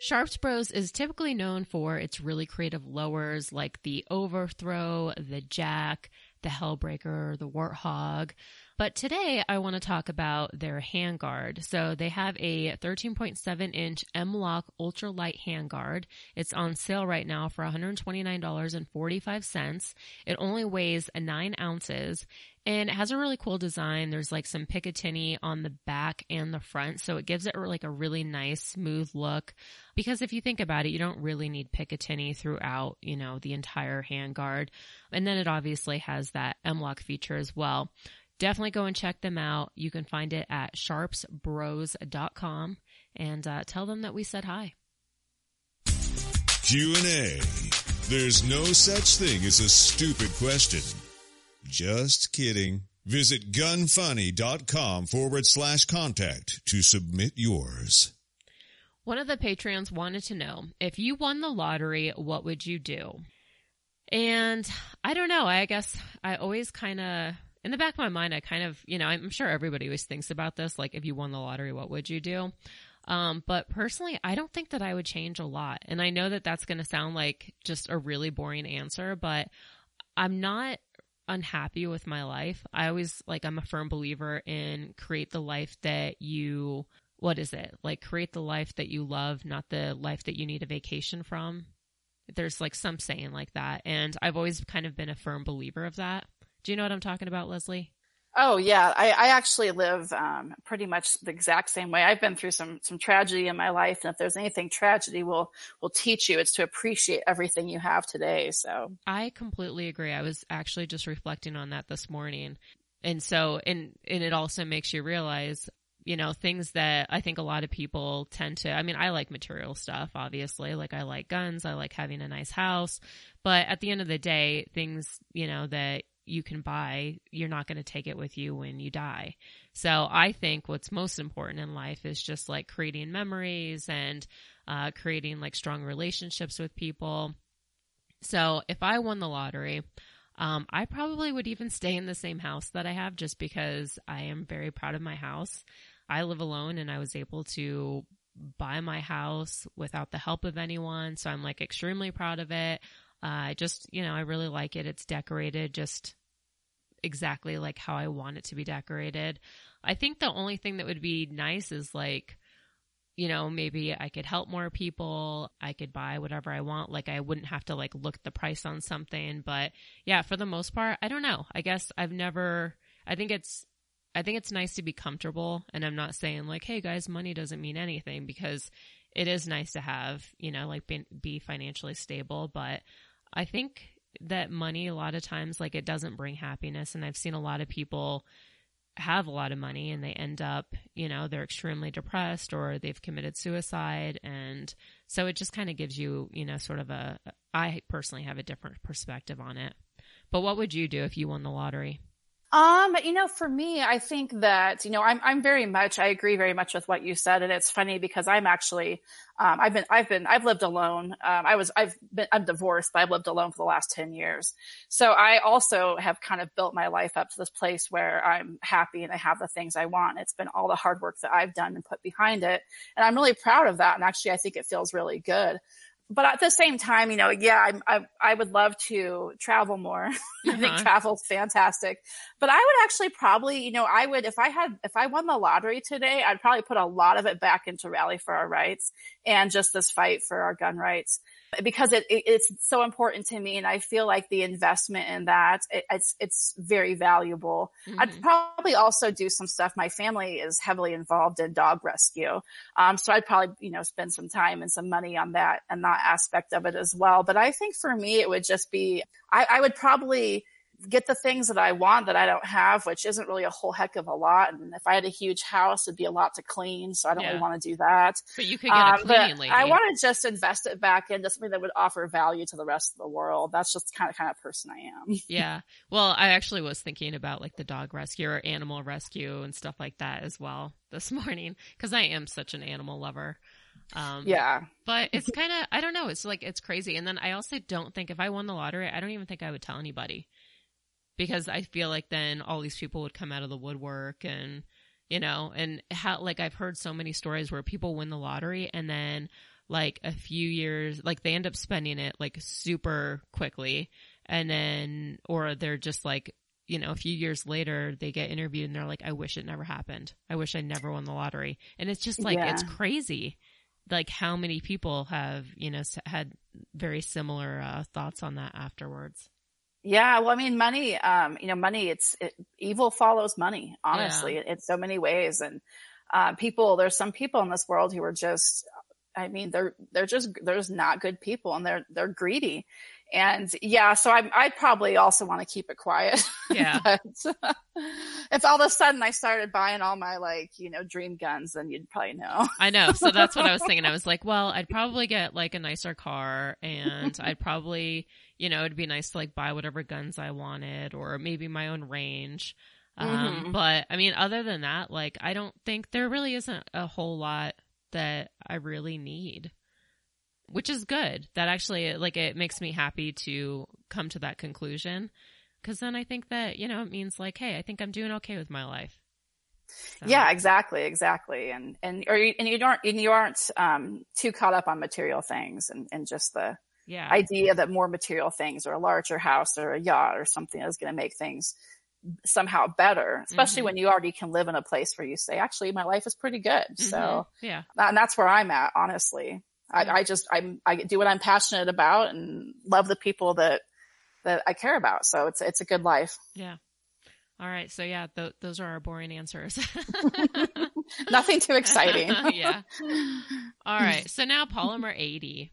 Speaker 2: Sharps Bros is typically known for its really creative lowers like the Overthrow, the Jack, the Hellbreaker, the Warthog. But today I want to talk about their handguard. So they have a 13.7 inch M-LOK ultralight handguard. It's on sale right now for $129.45. It only weighs 9 ounces and it has a really cool design. There's like some Picatinny on the back and the front. So it gives it like a really nice smooth look. Because if you think about it, you don't really need Picatinny throughout, you know, the entire handguard. And then it obviously has that M-LOK feature as well. Definitely go and check them out. You can find it at sharpsbros.com and uh, tell them that we said hi.
Speaker 1: Q&A. There's no such thing as a stupid question. Just kidding. Visit gunfunny.com forward slash contact to submit yours.
Speaker 2: One of the Patreons wanted to know if you won the lottery, what would you do? And I don't know. I guess I always kind of, in the back of my mind, I kind of, you know, I'm sure everybody always thinks about this. Like, if you won the lottery, what would you do? Um, but personally, I don't think that I would change a lot. And I know that that's going to sound like just a really boring answer, but I'm not unhappy with my life. I always like I'm a firm believer in create the life that you what is it? Like create the life that you love, not the life that you need a vacation from. There's like some saying like that and I've always kind of been a firm believer of that. Do you know what I'm talking about, Leslie?
Speaker 3: Oh yeah, I, I actually live um, pretty much the exact same way. I've been through some some tragedy in my life, and if there's anything tragedy will will teach you, it's to appreciate everything you have today. So
Speaker 2: I completely agree. I was actually just reflecting on that this morning, and so and and it also makes you realize you know, things that I think a lot of people tend to, I mean, I like material stuff, obviously. Like I like guns. I like having a nice house. But at the end of the day, things, you know, that you can buy, you're not going to take it with you when you die. So I think what's most important in life is just like creating memories and uh, creating like strong relationships with people. So if I won the lottery, um, I probably would even stay in the same house that I have just because I am very proud of my house. I live alone and I was able to buy my house without the help of anyone. So I'm like extremely proud of it. I uh, just, you know, I really like it. It's decorated just exactly like how I want it to be decorated. I think the only thing that would be nice is like, you know, maybe I could help more people. I could buy whatever I want. Like I wouldn't have to like look the price on something. But yeah, for the most part, I don't know. I guess I've never, I think it's, I think it's nice to be comfortable. And I'm not saying like, hey guys, money doesn't mean anything because it is nice to have, you know, like be, be financially stable. But I think that money a lot of times like it doesn't bring happiness and I've seen a lot of people have a lot of money and they end up, you know, they're extremely depressed or they've committed suicide and so it just kind of gives you, you know, sort of a I personally have a different perspective on it. But what would you do if you won the lottery?
Speaker 3: Um, you know, for me, I think that, you know, I'm, I'm very much, I agree very much with what you said. And it's funny because I'm actually, um, I've been, I've been, I've lived alone. Um, I was, I've been, I'm divorced, but I've lived alone for the last 10 years. So I also have kind of built my life up to this place where I'm happy and I have the things I want. It's been all the hard work that I've done and put behind it. And I'm really proud of that. And actually, I think it feels really good but at the same time, you know, yeah, I, I, I would love to travel more. Uh-huh. (laughs) I think uh-huh. travel's fantastic, but I would actually probably, you know, I would, if I had, if I won the lottery today, I'd probably put a lot of it back into Rally for Our Rights and just this fight for our gun rights because it, it, it's so important to me and i feel like the investment in that it, it's it's very valuable. Mm-hmm. i'd probably also do some stuff. My family is heavily involved in dog rescue. Um, so i'd probably you know spend some time and some money on that and that aspect of it as well. But i think for me it would just be I, I would probably get the things that I want that I don't have, which isn't really a whole heck of a lot. And if I had a huge house, it'd be a lot to clean. So I don't yeah. really want to do that.
Speaker 2: But you could get um, a cleaning lady.
Speaker 3: I want to just invest it back into something that would offer value to the rest of the world. That's just kind of kind of person I am. (laughs)
Speaker 2: yeah. Well, I actually was thinking about like the dog rescue or animal rescue and stuff like that as well (laughs) this morning because I am such an animal lover.
Speaker 3: Um, yeah.
Speaker 2: But it's kind of, I don't know. It's like, it's crazy. And then I also don't think if I won the lottery, I don't even think I would tell anybody because I feel like then all these people would come out of the woodwork and you know and how like I've heard so many stories where people win the lottery and then like a few years like they end up spending it like super quickly and then or they're just like you know, a few years later, they get interviewed and they're like, I wish it never happened. I wish I never won the lottery. And it's just like,
Speaker 3: Yeah.
Speaker 2: it's crazy. Like how many people have, you know, had very similar uh, thoughts on that afterwards.
Speaker 3: Yeah, well, I mean, money. Um, you know, money. It's it, evil follows money. Honestly, in, in so many ways, and uh, people. There's some people in this world who are just. I mean, they're they're just they're just not good people, and they're they're greedy. And yeah, so I I probably also want to keep it quiet.
Speaker 2: Yeah. (laughs)
Speaker 3: but if all of a sudden I started buying all my like you know dream guns, then you'd probably know.
Speaker 2: I know. So that's what I was thinking. I (laughs) was like, well, I'd probably get like a nicer car and I'd probably, you know, it'd be nice to like buy whatever guns I wanted or maybe my own range. Um,
Speaker 3: Mhm.
Speaker 2: but I mean, other than that, like, I don't think there really isn't a whole lot that I really need, which is good. That actually, like, it makes me happy to come to that conclusion. Cause then I think that, you know, it means like, hey, I think I'm doing okay with my life. So,
Speaker 3: Yeah, exactly, exactly, and and or you, and you don't and you aren't um, too caught up on material things and, and just the
Speaker 2: Yeah.
Speaker 3: idea that more material things or a larger house or a yacht or something is going to make things somehow better, especially
Speaker 2: Mhm.
Speaker 3: when you already can live in a place where you say, actually, my life is pretty good. So,
Speaker 2: Mhm. yeah.
Speaker 3: and that's where I'm at, honestly.
Speaker 2: Yeah.
Speaker 3: I, I just, I'm, I do what I'm passionate about and love the people that, that I care about. So it's, it's a good life.
Speaker 2: Yeah. All right. So yeah, th- those are our boring answers. (laughs)
Speaker 3: Nothing too (laughs) exciting.
Speaker 2: yeah. (laughs) All right. So now polymer 80.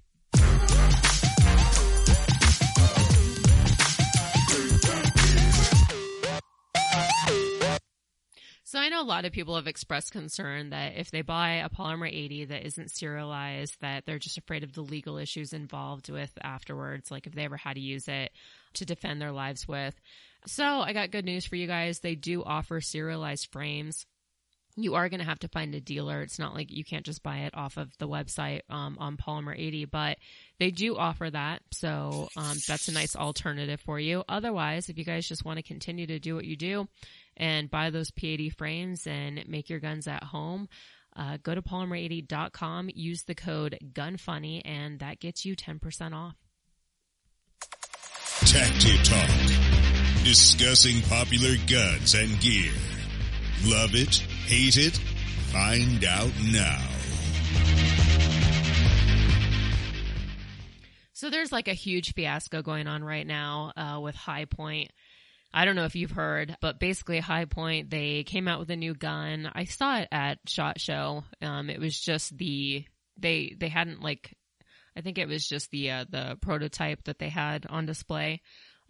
Speaker 2: Know a lot of people have expressed concern that if they buy a polymer 80 that isn't serialized, that they're just afraid of the legal issues involved with afterwards, like if they ever had to use it to defend their lives with. So I got good news for you guys. They do offer serialized frames. You are going to have to find a dealer. It's not like you can't just buy it off of the website um, on Polymer 80, but they do offer that. So um, that's a nice alternative for you. Otherwise, if you guys just want to continue to do what you do and buy those P80 frames and make your guns at home, uh, go to polymer80.com, use the code GUNFUNNY, and that gets you 10% off.
Speaker 1: Tacti Talk. Discussing popular guns and gear. Love it? Hate it? Find out now.
Speaker 2: So there's like a huge fiasco going on right now uh, with Hi-Point. I don't know if you've heard, but basically Hi-Point they came out with a new gun. I saw it at Shot Show. Um, it was just the they they hadn't like I think it was just the uh, the prototype that they had on display.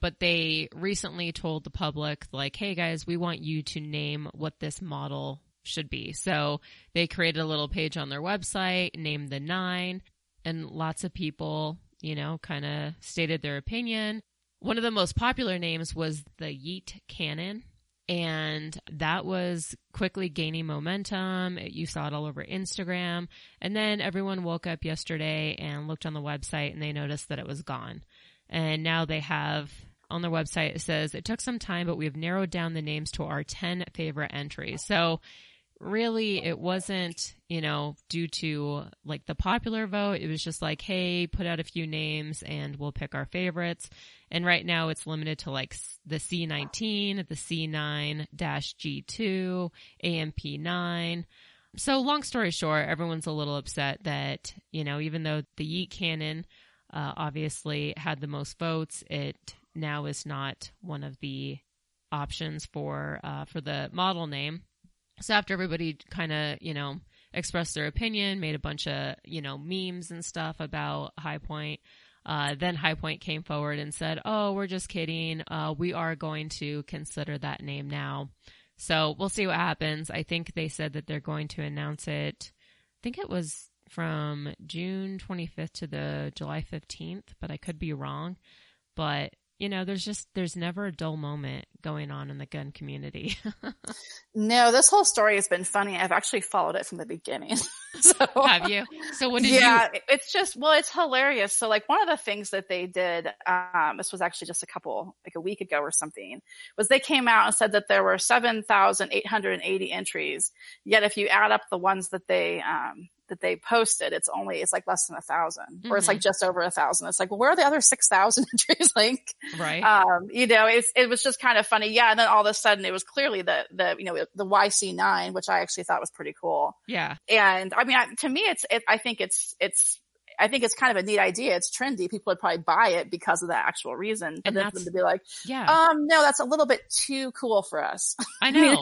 Speaker 2: But they recently told the public like, "Hey guys, we want you to name what this model should be." So they created a little page on their website, named the nine, and lots of people, you know, kind of stated their opinion. One of the most popular names was the Yeet Cannon, and that was quickly gaining momentum. You saw it all over Instagram. And then everyone woke up yesterday and looked on the website and they noticed that it was gone. And now they have on their website, it says, it took some time, but we've narrowed down the names to our 10 favorite entries. So really it wasn't, you know, due to like the popular vote. It was just like, hey, put out a few names and we'll pick our favorites. And right now it's limited to like the C19, the C9-G2, AMP9. So long story short, everyone's a little upset that, you know, even though the Yeet Cannon uh, obviously had the most votes, it now is not one of the options for uh, for the model name. So after everybody kind of, you know, expressed their opinion, made a bunch of, you know, memes and stuff about Hi-Point, uh, then Hi-Point came forward and said, "Oh, we're just kidding. Uh, we are going to consider that name now." So we'll see what happens. I think they said that they're going to announce it. I think it was from June 25th to the July 15th, but I could be wrong. But you know, there's just there's never a dull moment going on in the gun community. (laughs)
Speaker 3: No, this whole story has been funny. I've actually followed it from the beginning. (laughs) so
Speaker 2: Have you? So what did
Speaker 3: yeah,
Speaker 2: you?
Speaker 3: it's just well, it's hilarious. So like one of the things that they did, um, this was actually just a couple like a week ago or something, was they came out and said that there were seven thousand eight hundred and eighty entries. Yet if you add up the ones that they um, that they posted, it's only, it's like less than a 1000
Speaker 2: mm-hmm.
Speaker 3: or it's like just over a thousand. It's like, well, where are the other 6,000 (laughs) entries? like,
Speaker 2: right.
Speaker 3: Um, you know, it's, it was just kind of funny. Yeah. And then all of a sudden it was clearly the, the, you know, the YC9, which I actually thought was pretty cool.
Speaker 2: Yeah.
Speaker 3: And I mean, to me, it's, it, I think it's, it's, I think it's kind of a neat idea. It's trendy. People would probably buy it because of the actual reason. But
Speaker 2: And
Speaker 3: then them to be like,
Speaker 2: Yeah.
Speaker 3: um, no, that's a little bit too cool for us. (laughs)
Speaker 2: I know.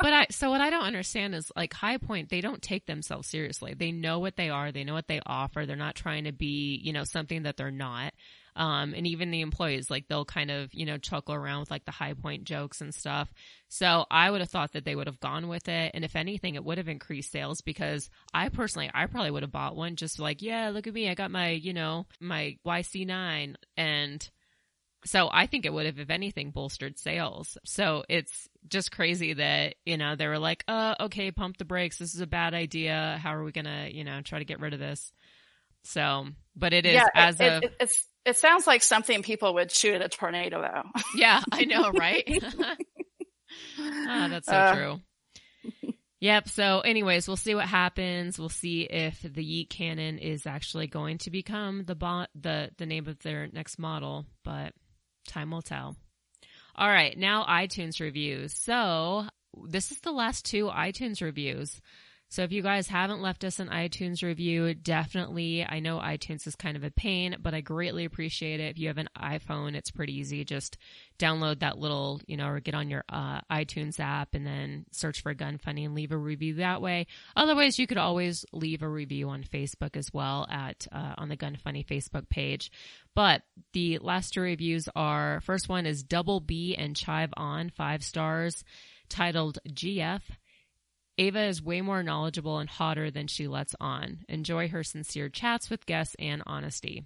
Speaker 2: but I so what I don't understand is like Hi-Point, they don't take themselves seriously. They know what they are, they know what they offer. They're not trying to be, you know, something that they're not. Um, and even the employees, like they'll kind of, you know, chuckle around with like the Hi-Point jokes and stuff. So I would have thought that they would have gone with it. And if anything, it would have increased sales because I personally, I probably would have bought one just like, yeah, look at me. I got my, you know, my YC9 and so I think it would have, if anything, bolstered sales. So it's just crazy that, you know, they were like, uh, okay, pump the brakes. This is a bad idea. How are we going to, you know, try to get rid of this? So, but it is
Speaker 3: yeah,
Speaker 2: as
Speaker 3: it,
Speaker 2: of,
Speaker 3: it, it's, it sounds like something people would shoot at a tornado though. (laughs)
Speaker 2: yeah, I know, right? (laughs) (laughs) ah, that's so
Speaker 3: Uh.
Speaker 2: true. Yep. So anyways, we'll see what happens. We'll see if the Yeet Cannon is actually going to become the bo- the the name of their next model, but time will tell. All right, now iTunes reviews. So this is the last two iTunes reviews. So if you guys haven't left us an iTunes review, definitely, I know iTunes is kind of a pain, but I greatly appreciate it. If you have an iPhone, it's pretty easy. Just download that little, you know, or get on your uh, iTunes app and then search for Gun Funny and leave a review that way. Otherwise, you could always leave a review on Facebook as well at uh, on the Gun Funny Facebook page. But the last two reviews are first one is Double B and Chive On five stars, titled GF. Ava is way more knowledgeable and hotter than she lets on. Enjoy her sincere chats with guests and honesty.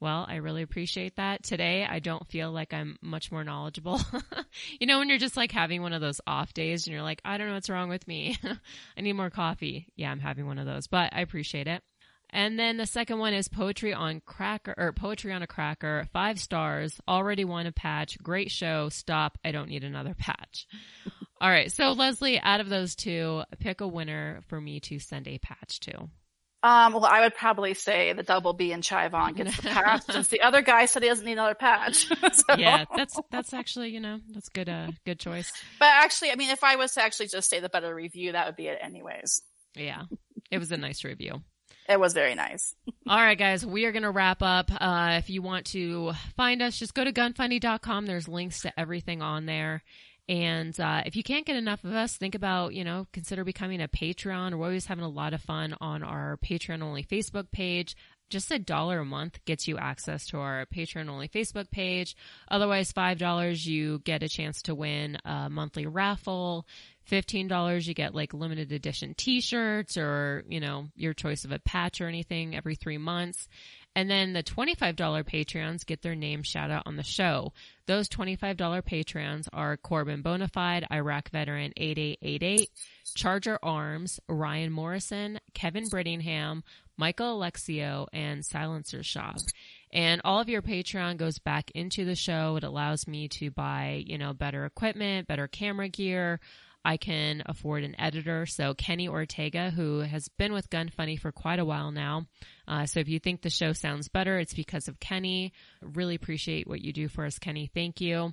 Speaker 2: Well, I really appreciate that. Today, I don't feel like I'm much more knowledgeable. (laughs) you know, when you're just like having one of those off days and you're like, I don't know what's wrong with me. (laughs) I need more coffee. Yeah, I'm having one of those, but I appreciate it. And then the second one is poetry on cracker or poetry on a cracker. Five stars. Already won a patch. Great show. Stop. I don't need another patch. (laughs) All right. So Leslie, out of those two, pick a winner for me to send a patch to.
Speaker 3: Um, well, I would probably say the double B and Chive on gets the patch (laughs) since the other guy said he doesn't need another patch. (laughs) So-
Speaker 2: Yeah, that's that's actually you know that's good. Uh, good choice.
Speaker 3: But actually, I mean, if I was to actually just say the better review, that would be it anyways.
Speaker 2: Yeah, it was a nice review.
Speaker 3: It was very nice. (laughs)
Speaker 2: All right, guys, we are going to wrap up. Uh, if you want to find us, just go to gunfunny.com. There's links to everything on there. And uh, if you can't get enough of us, think about, you know, consider becoming a Patreon. We're always having a lot of fun on our Patreon only Facebook page. Just a dollar a month gets you access to our Patreon only Facebook page. Otherwise, $5, you get a chance to win a monthly raffle. $15, you get like limited edition t-shirts or, you know, your choice of a patch or anything every three months. And then the $25 Patreons get their name shout out on the show. Those $25 Patreons are Corbin Bonafide, Iraq Veteran 8888, Charter Arms, Ryan Morrison, Kevin Brittingham, Michael Alexio, and Silencer Shop. And all of your Patreon goes back into the show. It allows me to buy, you know, better equipment, better camera gear. I can afford an editor. So Kenny Ortega, who has been with Gun Funny for quite a while now. Uh, so if you think the show sounds better, it's because of Kenny. Really appreciate what you do for us, Kenny. Thank you.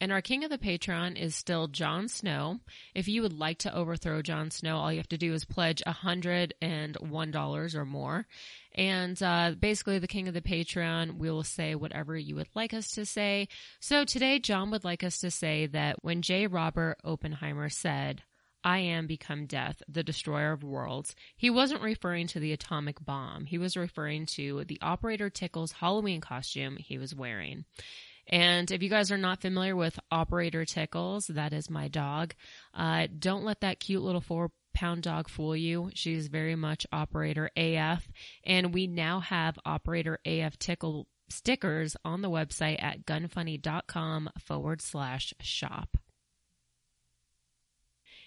Speaker 2: And our king of the Patreon is still Jon Snow. If you would like to overthrow Jon Snow, all you have to do is pledge $101 or more. And uh, basically, the king of the Patreon, will say whatever you would like us to say. So today, John would like us to say that when J. Robert Oppenheimer said, I am become death, the destroyer of worlds. He wasn't referring to the atomic bomb. He was referring to the Operator Tickles Halloween costume he was wearing. And if you guys are not familiar with Operator Tickles, that is my dog. Uh, don't let that cute little four pound dog fool you. She's very much Operator AF. And we now have Operator AF Tickle stickers on the website at gunfunny.com forward slash shop.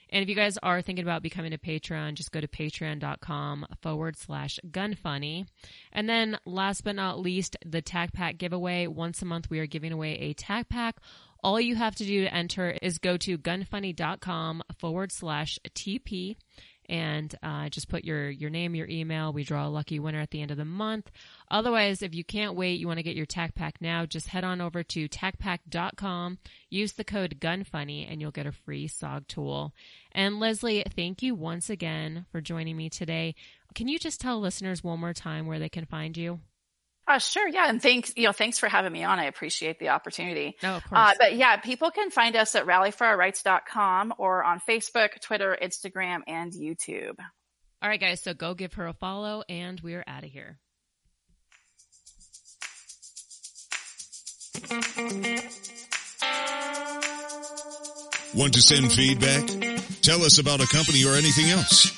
Speaker 2: And if you guys are thinking about becoming a Patreon, just go to patreon.com forward slash gunfunny. And then last but not least, the Tac Pack giveaway. Once a month, we are giving away a Tac Pack. All you have to do to enter is go to gunfunny.com forward slash TP and uh, just put your your name, your email. We draw a lucky winner at the end of the month. Otherwise, if you can't wait, you want to get your Tac Pack now, just head on over to tacpack.com, use the code GUNFUNNY, and you'll get a free SOG tool. And Leslie, thank you once again for joining me today. Can you just tell listeners one more time where they can find you?
Speaker 3: Uh, sure. Yeah. And thanks, you know, thanks for having me on. I appreciate the opportunity.
Speaker 2: No, of
Speaker 3: Uh, but yeah, people can find us at rallyforourrights.com or on Facebook, Twitter, Instagram, and YouTube.
Speaker 2: All right, guys. So go give her a follow, and we're out of here.
Speaker 1: Want to send feedback? Tell us about a company or anything else.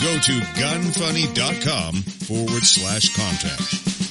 Speaker 1: Go to gunfunny.com forward slash contact.